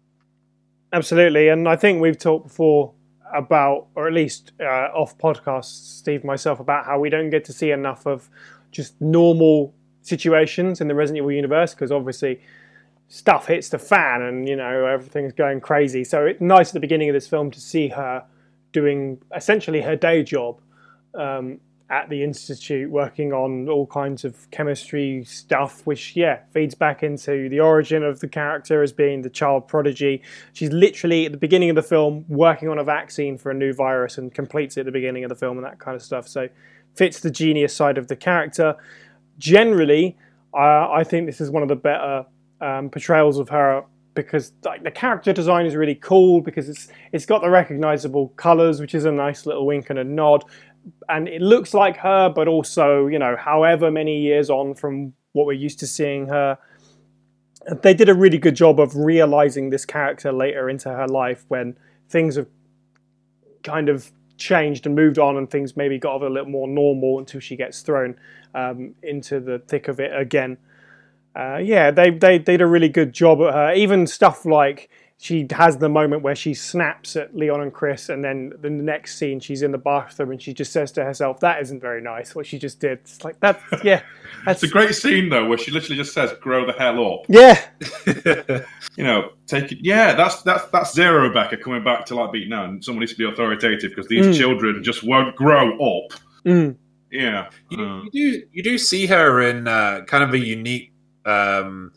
Absolutely, and I think we've talked before about, or at least uh, off podcasts, Steve myself, about how we don't get to see enough of just normal situations in the Resident Evil universe because obviously stuff hits the fan and you know everything's going crazy. So it's nice at the beginning of this film to see her doing essentially her day job um, at the institute, working on all kinds of chemistry stuff, which yeah feeds back into the origin of the character as being the child prodigy. She's literally at the beginning of the film working on a vaccine for a new virus and completes it at the beginning of the film and that kind of stuff. So fits the genius side of the character generally, I think this is one of the better um, portrayals of her because like the character design is really cool because it's it's got the recognizable colors, which is a nice little wink and a nod, and it looks like her, but also you know, however many years on from what we're used to seeing her. They did a really good job of realizing this character later into her life when things have kind of changed and moved on and things maybe got a little more normal until she gets thrown um, into the thick of it again. Uh, yeah, they, they, they did a really good job at her. Even stuff like she has the moment where she snaps at Leon and Chris, and then the next scene she's in the bathroom and she just says to herself, "That isn't very nice." What she just did. It's like that. <laughs> Yeah, that's it's a great scene though, where she literally just says, "Grow the hell up." Yeah. <laughs> you know, take it. Yeah, that's that's that's zero Rebecca coming back to like beat. No, someone needs to be authoritative because these mm. children just won't grow up. Mm. Yeah, you, uh, you, do you do see her in uh, kind of a unique um,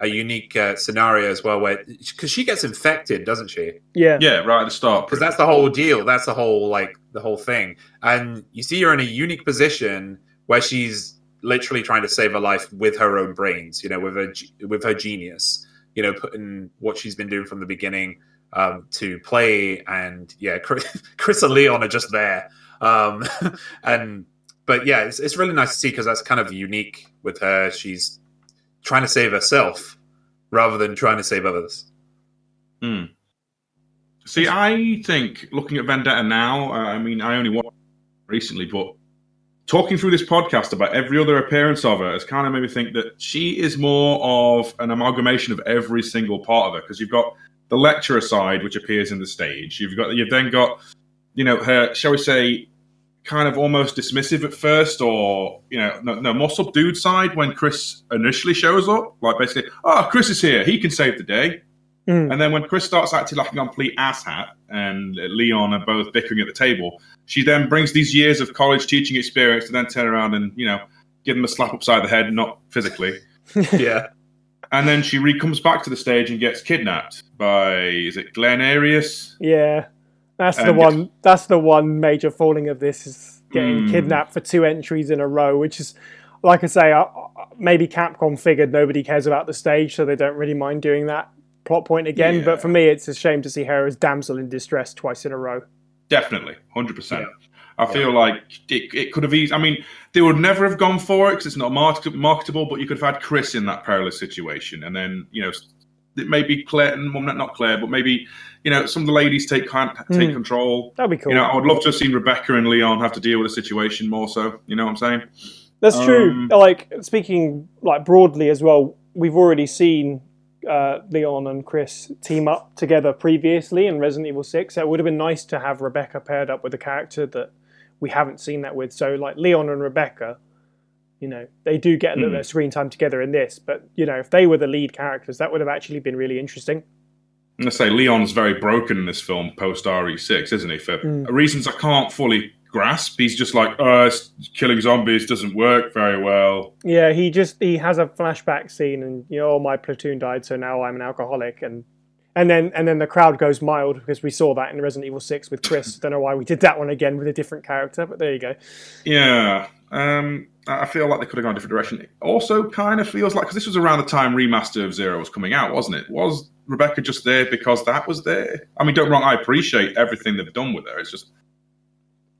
a unique uh, scenario as well, where because she gets infected, doesn't she? Yeah, yeah, right at the start. Because that's the whole deal. That's the whole like the whole thing, and you see her in a unique position where she's literally trying to save her life with her own brains. You know, with her with her genius. You know, putting what she's been doing from the beginning um, to play, and yeah, Chris, <laughs> Chris and Leon are just there. Um, <laughs> and but yeah, it's, it's really nice to see because that's kind of unique with her. She's trying to save herself rather than trying to save others. Hmm. See, I think looking at Vendetta now, uh, I mean, I only watched recently, but talking through this podcast about every other appearance of her has kind of made me think that she is more of an amalgamation of every single part of her because you've got the lecturer side, which appears in the stage. You've got you've then got you know her, shall we say, kind of almost dismissive at first, or you know, no, no, more subdued side when Chris initially shows up. Like basically, oh, Chris is here; he can save the day. Mm. And then when Chris starts acting like a complete asshat, and Leon are both bickering at the table, she then brings these years of college teaching experience to then turn around and you know give him a slap upside the head, not physically. <laughs> yeah. And then she re comes back to the stage and gets kidnapped by is it Glenn Arias? Yeah, that's the one. That's the one major falling of this is getting Hmm. kidnapped for two entries in a row, which is, like I say, uh, maybe Capcom figured nobody cares about the stage, so they don't really mind doing that plot point again. Yeah. But for me, it's a shame to see her as damsel in distress twice in a row. Definitely, hundred percent. I feel like it, it could have eased. I mean, they would never have gone for it because it's not market, marketable. But you could have had Chris in that perilous situation, and then you know, it maybe Claire, well, not not Claire, but maybe you know, some of the ladies take take Hmm. control. That'd be cool. You know, I would love to have seen Rebecca and Leon have to deal with a situation more so. You know what I'm saying? That's true. Um, Like speaking like broadly as well, we've already seen uh, Leon and Chris team up together previously in Resident Evil Six. So it would have been nice to have Rebecca paired up with a character that we haven't seen that with. So like Leon and Rebecca, you know, they do get a little Hmm. bit of screen time together in this. But you know, if they were the lead characters, that would have actually been really interesting. I'm gonna say Leon's very broken in this film post RE6, isn't he? For Mm. reasons I can't fully grasp. He's just like, oh, killing zombies doesn't work very well. Yeah, he just he has a flashback scene, and you know, oh, my platoon died, so now I'm an alcoholic, and and then and then the crowd goes mild because we saw that in Resident Evil Six with Chris. <laughs> Don't know why we did that one again with a different character, but there you go. Yeah, um, I I feel like they could have gone a different direction. It also kind of feels like because this was around the time remaster of Zero was coming out, wasn't it? Was Rebecca just there because that was there? I mean, don't wrong, I appreciate everything they've done with her. It's just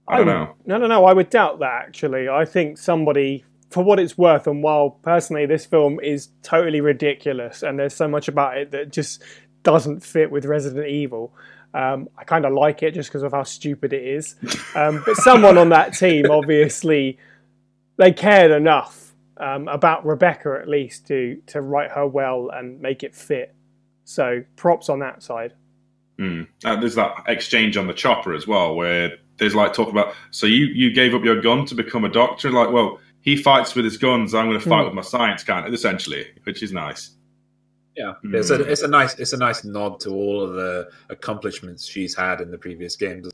I don't would- know. No, no, no. I would doubt that actually. I think somebody, for what it's worth, and while personally this film is totally ridiculous, and there's so much about it that just doesn't fit with Resident Evil. Um, I kind of like it just because of how stupid it is. Um, but someone on that team, obviously, they cared enough um, about Rebecca at least to to write her well and make it fit. So props on that side. Mm. Uh, there's that exchange on the chopper as well, where there's like talk about. So you you gave up your gun to become a doctor? Like, well, he fights with his guns. I'm going to fight Mm. with my science, kind of essentially, which is nice. Yeah, Hmm. it's a it's a nice it's a nice nod to all of the accomplishments she's had in the previous games.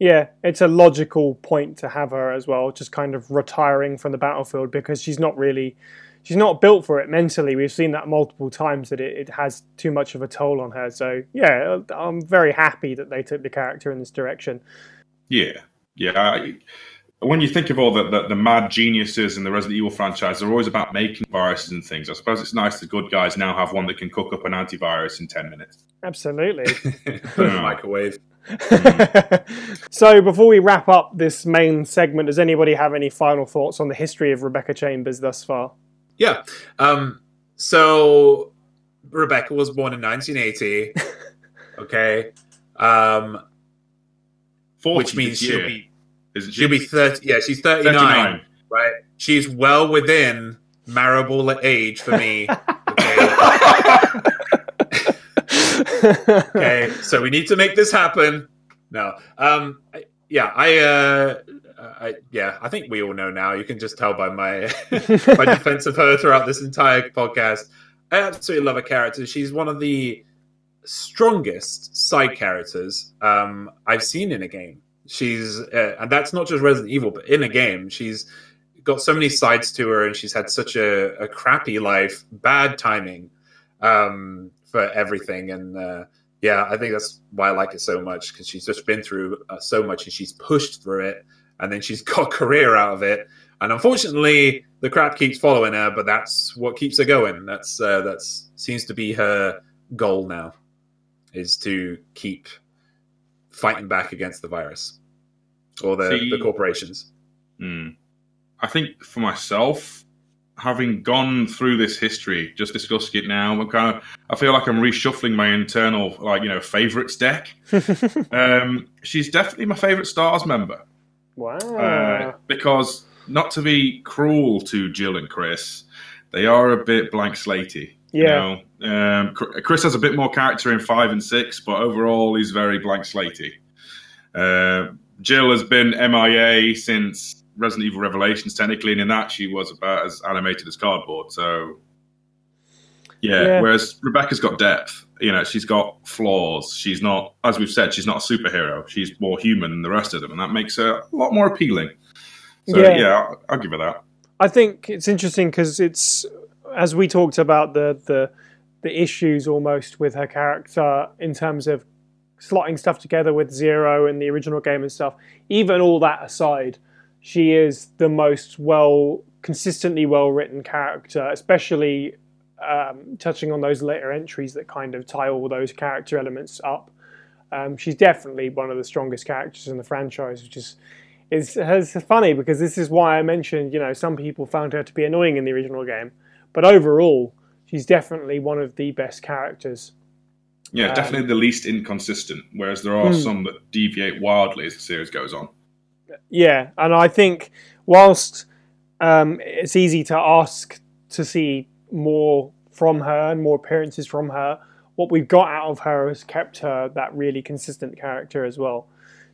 Yeah, it's a logical point to have her as well, just kind of retiring from the battlefield because she's not really, she's not built for it mentally. We've seen that multiple times that it, it has too much of a toll on her. So yeah, I'm very happy that they took the character in this direction. Yeah, yeah. I, when you think of all the, the, the mad geniuses in the Resident Evil franchise, they're always about making viruses and things. I suppose it's nice the good guys now have one that can cook up an antivirus in 10 minutes. Absolutely. <laughs> Put in the microwave. <laughs> so before we wrap up this main segment, does anybody have any final thoughts on the history of Rebecca Chambers thus far? Yeah. Um, so Rebecca was born in 1980. <laughs> okay. Um, 40 which means she'll year, be isn't she? she'll be 30. Yeah, she's 39, 39. Right. She's well within marriable age for me. <laughs> Okay. <laughs> okay. So we need to make this happen. No. Um. I- Yeah. I. Uh. I, yeah. I think we all know now. You can just tell by my <laughs> my defense of her throughout this entire podcast. I absolutely love her character. She's one of the strongest side characters um, I've seen in a game. She's, uh, and that's not just Resident Evil, but in a game, she's got so many sides to her, and she's had such a, a crappy life, bad timing um, for everything. And uh, yeah, I think that's why I like it so much because she's just been through uh, so much, and she's pushed through it, and then she's <laughs> got a career out of it. And unfortunately, the crap keeps following her, but that's what keeps her going. That's uh, that's seems to be her goal now, is to keep fighting back against the virus or the, See- the corporations. Hmm. I think for myself, having gone through this history, just discussing it now, I'm kind of, I feel like I'm reshuffling my internal, like you know, favorites deck. <laughs> um, she's definitely my favorite Stars member wow. uh, because not to be cruel to Jill and Chris, they are a bit blank slatey. Yeah. You know? um, Chris has a bit more character in five and six, but overall he's very blank slatey. Uh, Jill has been MIA since Resident Evil Revelations, technically, and in that she was about as animated as cardboard. So Yeah, Yeah. Whereas Rebecca's got depth. You know, she's got flaws. She's not, as we've said, she's not a superhero. She's more human than the rest of them, and that makes her a lot more appealing. So Yeah. yeah, I'll, I'll give her that. I think it's interesting because it's as we talked about the the the issues almost with her character in terms of slotting stuff together with Zero and the original game and stuff. Even all that aside, she is the most well consistently well written character, especially um, touching on those later entries that kind of tie all those character elements up. Um, she's definitely one of the strongest characters in the franchise, which is is it's funny because this is why I mentioned, you know, some people found her to be annoying in the original game, but overall, she's definitely one of the best characters. Yeah, Um, definitely the least inconsistent. Whereas there are Hmm. some that deviate wildly as the series goes on. Yeah, and I think whilst um, it's easy to ask to see more from her and more appearances from her, what we've got out of her has kept her that really consistent character as well.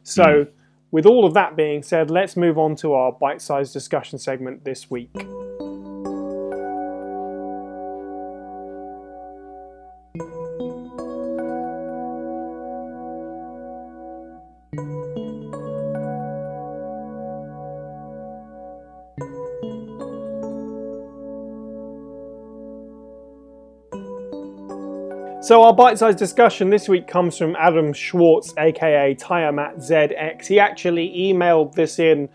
So, with all of that being said, let's move on to our bite sized discussion segment this week. So our bite-sized discussion this week comes from Adam Schwartz, aka Tiamat ZX. He actually emailed this in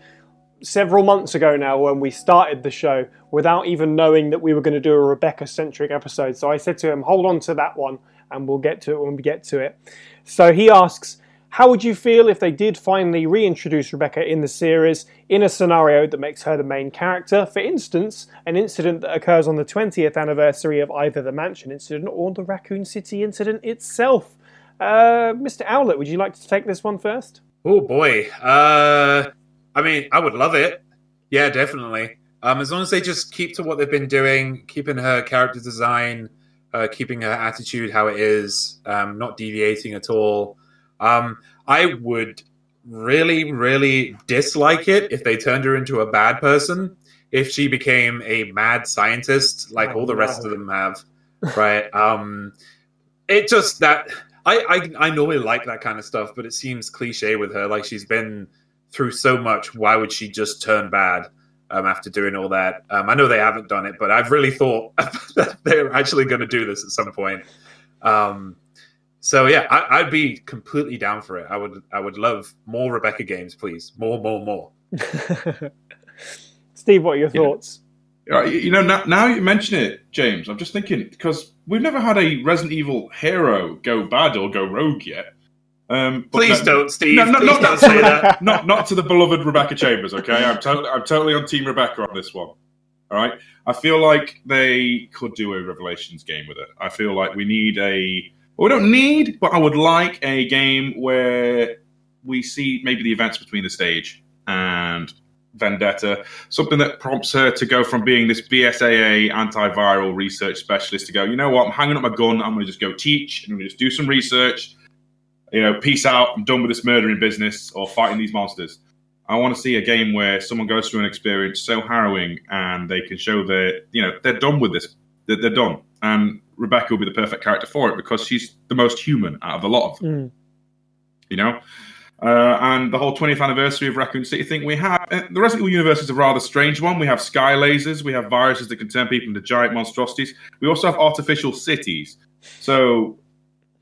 several months ago now when we started the show without even knowing that we were going to do a Rebecca-centric episode. So I said to him, hold on to that one and we'll get to it when we get to it. So he asks, how would you feel if they did finally reintroduce Rebecca in the series in a scenario that makes her the main character? For instance, an incident that occurs on the 20th anniversary of either the Mansion incident or the Raccoon City incident itself. Uh, Mr. Owlet, would you like to take this one first? Oh boy. Uh, I mean, I would love it. Yeah, definitely. Um, as long as they just keep to what they've been doing, keeping her character design, uh, keeping her attitude how it is, um, not deviating at all. Um, I would really, really dislike it if they turned her into a bad person. If she became a mad scientist, like all the rest of them have, right? <laughs> Um, it just that I, I I normally like that kind of stuff, but it seems cliche with her. Like she's been through so much. Why would she just turn bad um, after doing all that? Um, I know they haven't done it, but I've really thought <laughs> that they're actually going to do this at some point. Um, so yeah, I, I'd be completely down for it. I would I would love more Rebecca games, please. More, more, more. <laughs> Steve, what are your Yeah. thoughts? You know, now, now you mention it, James, I'm just thinking because we've never had a Resident Evil hero go bad or go rogue yet. Um, Please no- don't, Steve. No, no, please not, don't say that. not not to the beloved Rebecca Chambers. Okay, I'm totally I'm totally on Team Rebecca on this one. All right, I feel like they could do a Revelations game with it. I feel like we need a. We don't need, but I would like a game where we see maybe the events between the stage and Vendetta, something that prompts her to go from being this BSAA antiviral research specialist to go, you know what, I'm hanging up my gun, I'm going to just go teach, and I'm going to just do some research. You know, peace out, I'm done with this murdering business or fighting these monsters. I want to see a game where someone goes through an experience so harrowing and they can show that, you know, they're done with this. They're, they're done. And Rebecca will be the perfect character for it because she's the most human out of the lot of them Mm. you know. Uh, and the whole 20th anniversary of Raccoon City thing we have. Uh, the Resident Evil universe is a rather strange one. We have sky lasers, we have viruses that can turn people into giant monstrosities. We also have artificial cities. So,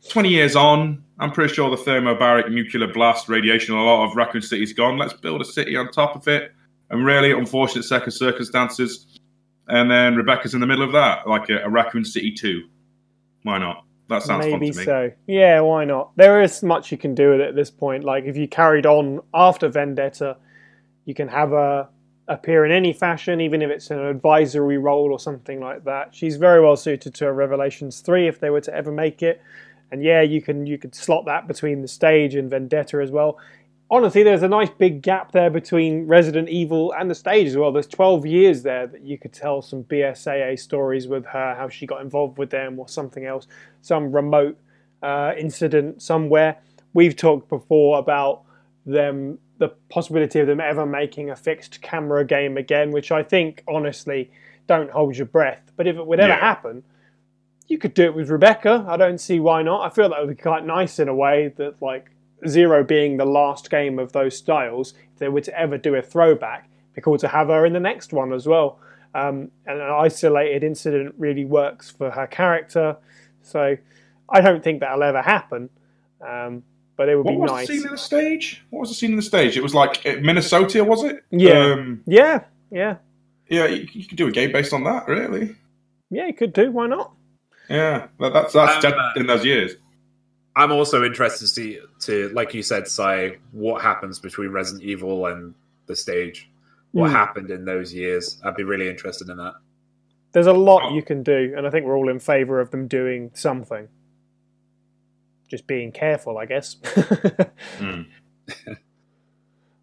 20 years on, I'm pretty sure the thermobaric nuclear blast radiation, a lot of Raccoon City's gone. Let's build a city on top of it. And really unfortunate second circumstances. And then Rebecca's in the middle of that, like a, a Raccoon City 2. Why not? That sounds Maybe fun to me. so. Yeah, why not? There is much you can do with it at this point. Like if you carried on after Vendetta, you can have her appear in any fashion, even if it's an advisory role or something like that. She's very well suited to a Revelations three if they were to ever make it. And yeah, you can you could slot that between the stage and Vendetta as well. Honestly, there's a nice big gap there between Resident Evil and the stage as well. There's 12 years there that you could tell some BSAA stories with her, how she got involved with them or something else, some remote uh, incident somewhere. We've talked before about them, the possibility of them ever making a fixed camera game again, which I think, honestly, don't hold your breath. But if it would ever Yeah. happen, you could do it with Rebecca. I don't see why not. I feel that would be quite nice in a way that like Zero being the last game of those styles, if they were to ever do a throwback, it'd be cool to have her in the next one as well. Um, and an isolated incident really works for her character. So I don't think that'll ever happen. Um, but it would What be was nice. the scene in the stage? What was the scene in the stage? It was like uh, Minnesota, was it? Yeah. Um, Yeah, yeah, yeah, you, you could do a game based on that, really. yeah. You could do. Why not? Yeah, that, that's that's Um, dead in those years. I'm also interested to see, to like you said, Cy, what happens between Resident Evil and the stage. What Hmm. happened in those years? I'd be really interested in that. There's a lot Oh. you can do, and I think we're all in favour of them doing something. Just being careful, I guess. <laughs> Mm.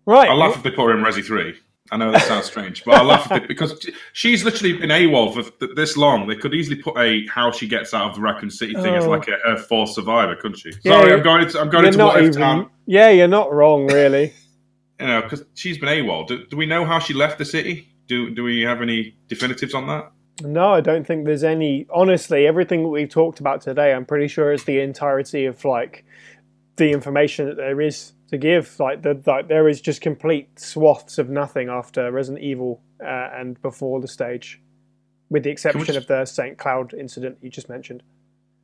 right. I laugh if they put her in Resi 3. I know that sounds strange, but I laugh if it, because she's literally been AWOL for this long. They could easily put a how she gets out of the Raccoon City thing as Oh. like a, a forced survivor, couldn't she? Yeah, Sorry. I'm going. To, I'm going into what if even. town. Yeah, you're not wrong, really. <laughs> <laughs> You know, because she's been AWOL. Do, do we know how she left the city? Do Do we have any definitives on that? No, I don't think there's any. Honestly, everything that we've talked about today, I'm pretty sure is the entirety of like the information that there is to give. Like the like there is just complete swaths of nothing after Resident Evil uh, and before the stage, with the exception just- of the Saint Cloud incident you just mentioned.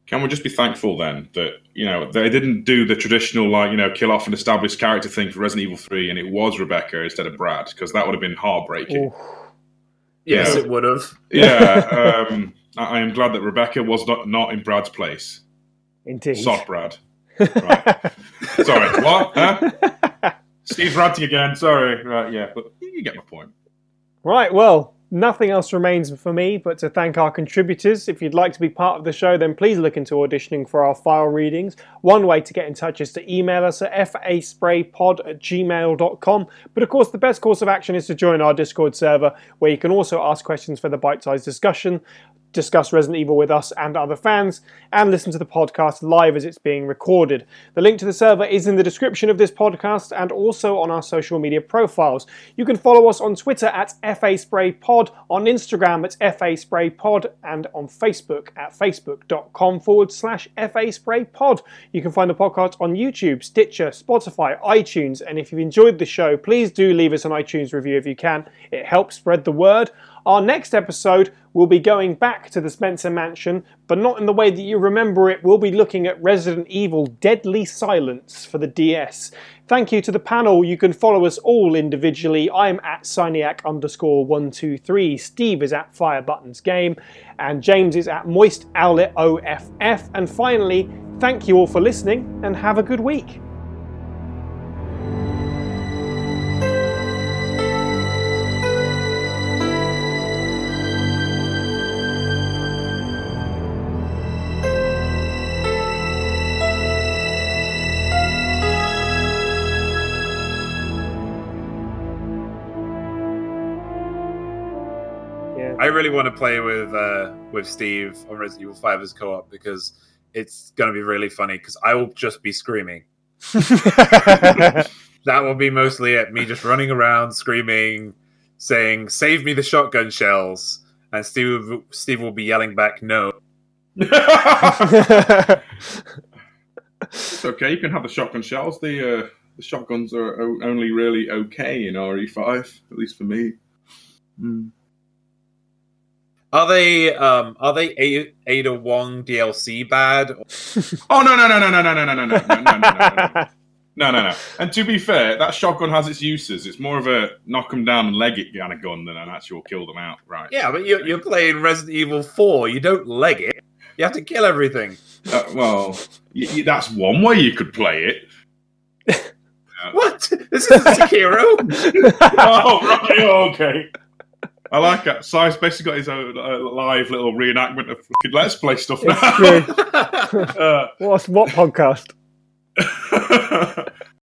Can we just be thankful then that you know they didn't do the traditional like you know kill off an established character thing for Resident Evil Three, and it was Rebecca instead of Brad because that would have been heartbreaking. Oof. Yes, Yeah. it would have. Yeah, <laughs> um, I I am glad that Rebecca was not not in Brad's place. Indeed. Sod Brad. Right. <laughs> Sorry, what? Huh? <laughs> Steve's ranting again. Sorry. Right, yeah, but you get my point. Right, well, nothing else remains for me but to thank our contributors. If you'd like to be part of the show, then please look into auditioning for our file readings. One way to get in touch is to email us at faspraypod at gmail.com. But of course, the best course of action is to join our Discord server, where you can also ask questions for the bite sized discussion. Discuss Resident Evil with us and other fans, and listen to the podcast live as it's being recorded. The link to the server is in the description of this podcast and also on our social media profiles. You can follow us on Twitter at FASprayPod, on Instagram at FASprayPod, and on Facebook at facebook.com forward slash FASprayPod. You can find the podcast on YouTube, Stitcher, Spotify, iTunes, and if you've enjoyed the show, please do leave us an iTunes review if you can. It helps spread the word. Our next episode will be going back to the Spencer Mansion, but not in the way that you remember it. We'll be looking at Resident Evil Deadly Silence for the DS. Thank you to the panel. You can follow us all individually. I'm at Cyniac underscore 123. Steve is at Fire Buttons Game. And James is at Moist Owlet OFF. And finally, thank you all for listening and have a good week. Really want to play with uh, with Steve on Resident Evil Five as co-op because it's going to be really funny. Because I will just be screaming. <laughs> That will be mostly it. Me just running around screaming, saying "Save me the shotgun shells," and Steve Steve will be yelling back, "No." <laughs> It's okay. You can have the shotgun shells. The uh, the shotguns are o- only really okay in RE5, at least for me. Mm. Are they um are they A- Ada Wong DLC bad? Oh no no no no no no no no no no no no no no no no no. And to be fair, that shotgun has its uses. It's more of a knock them down and leg it kind of gun than an actual kill them out. Right? Yeah, but you're, you're playing Resident Evil Four. You don't leg it. You have to kill everything. Uh, well, y- y- that's one way you could play it. What? This is Sekiro. oh right, oh, okay. I like that. Cy's basically got his own uh, live little reenactment of Let's Play stuff now. <laughs> Uh, What's what podcast? <laughs>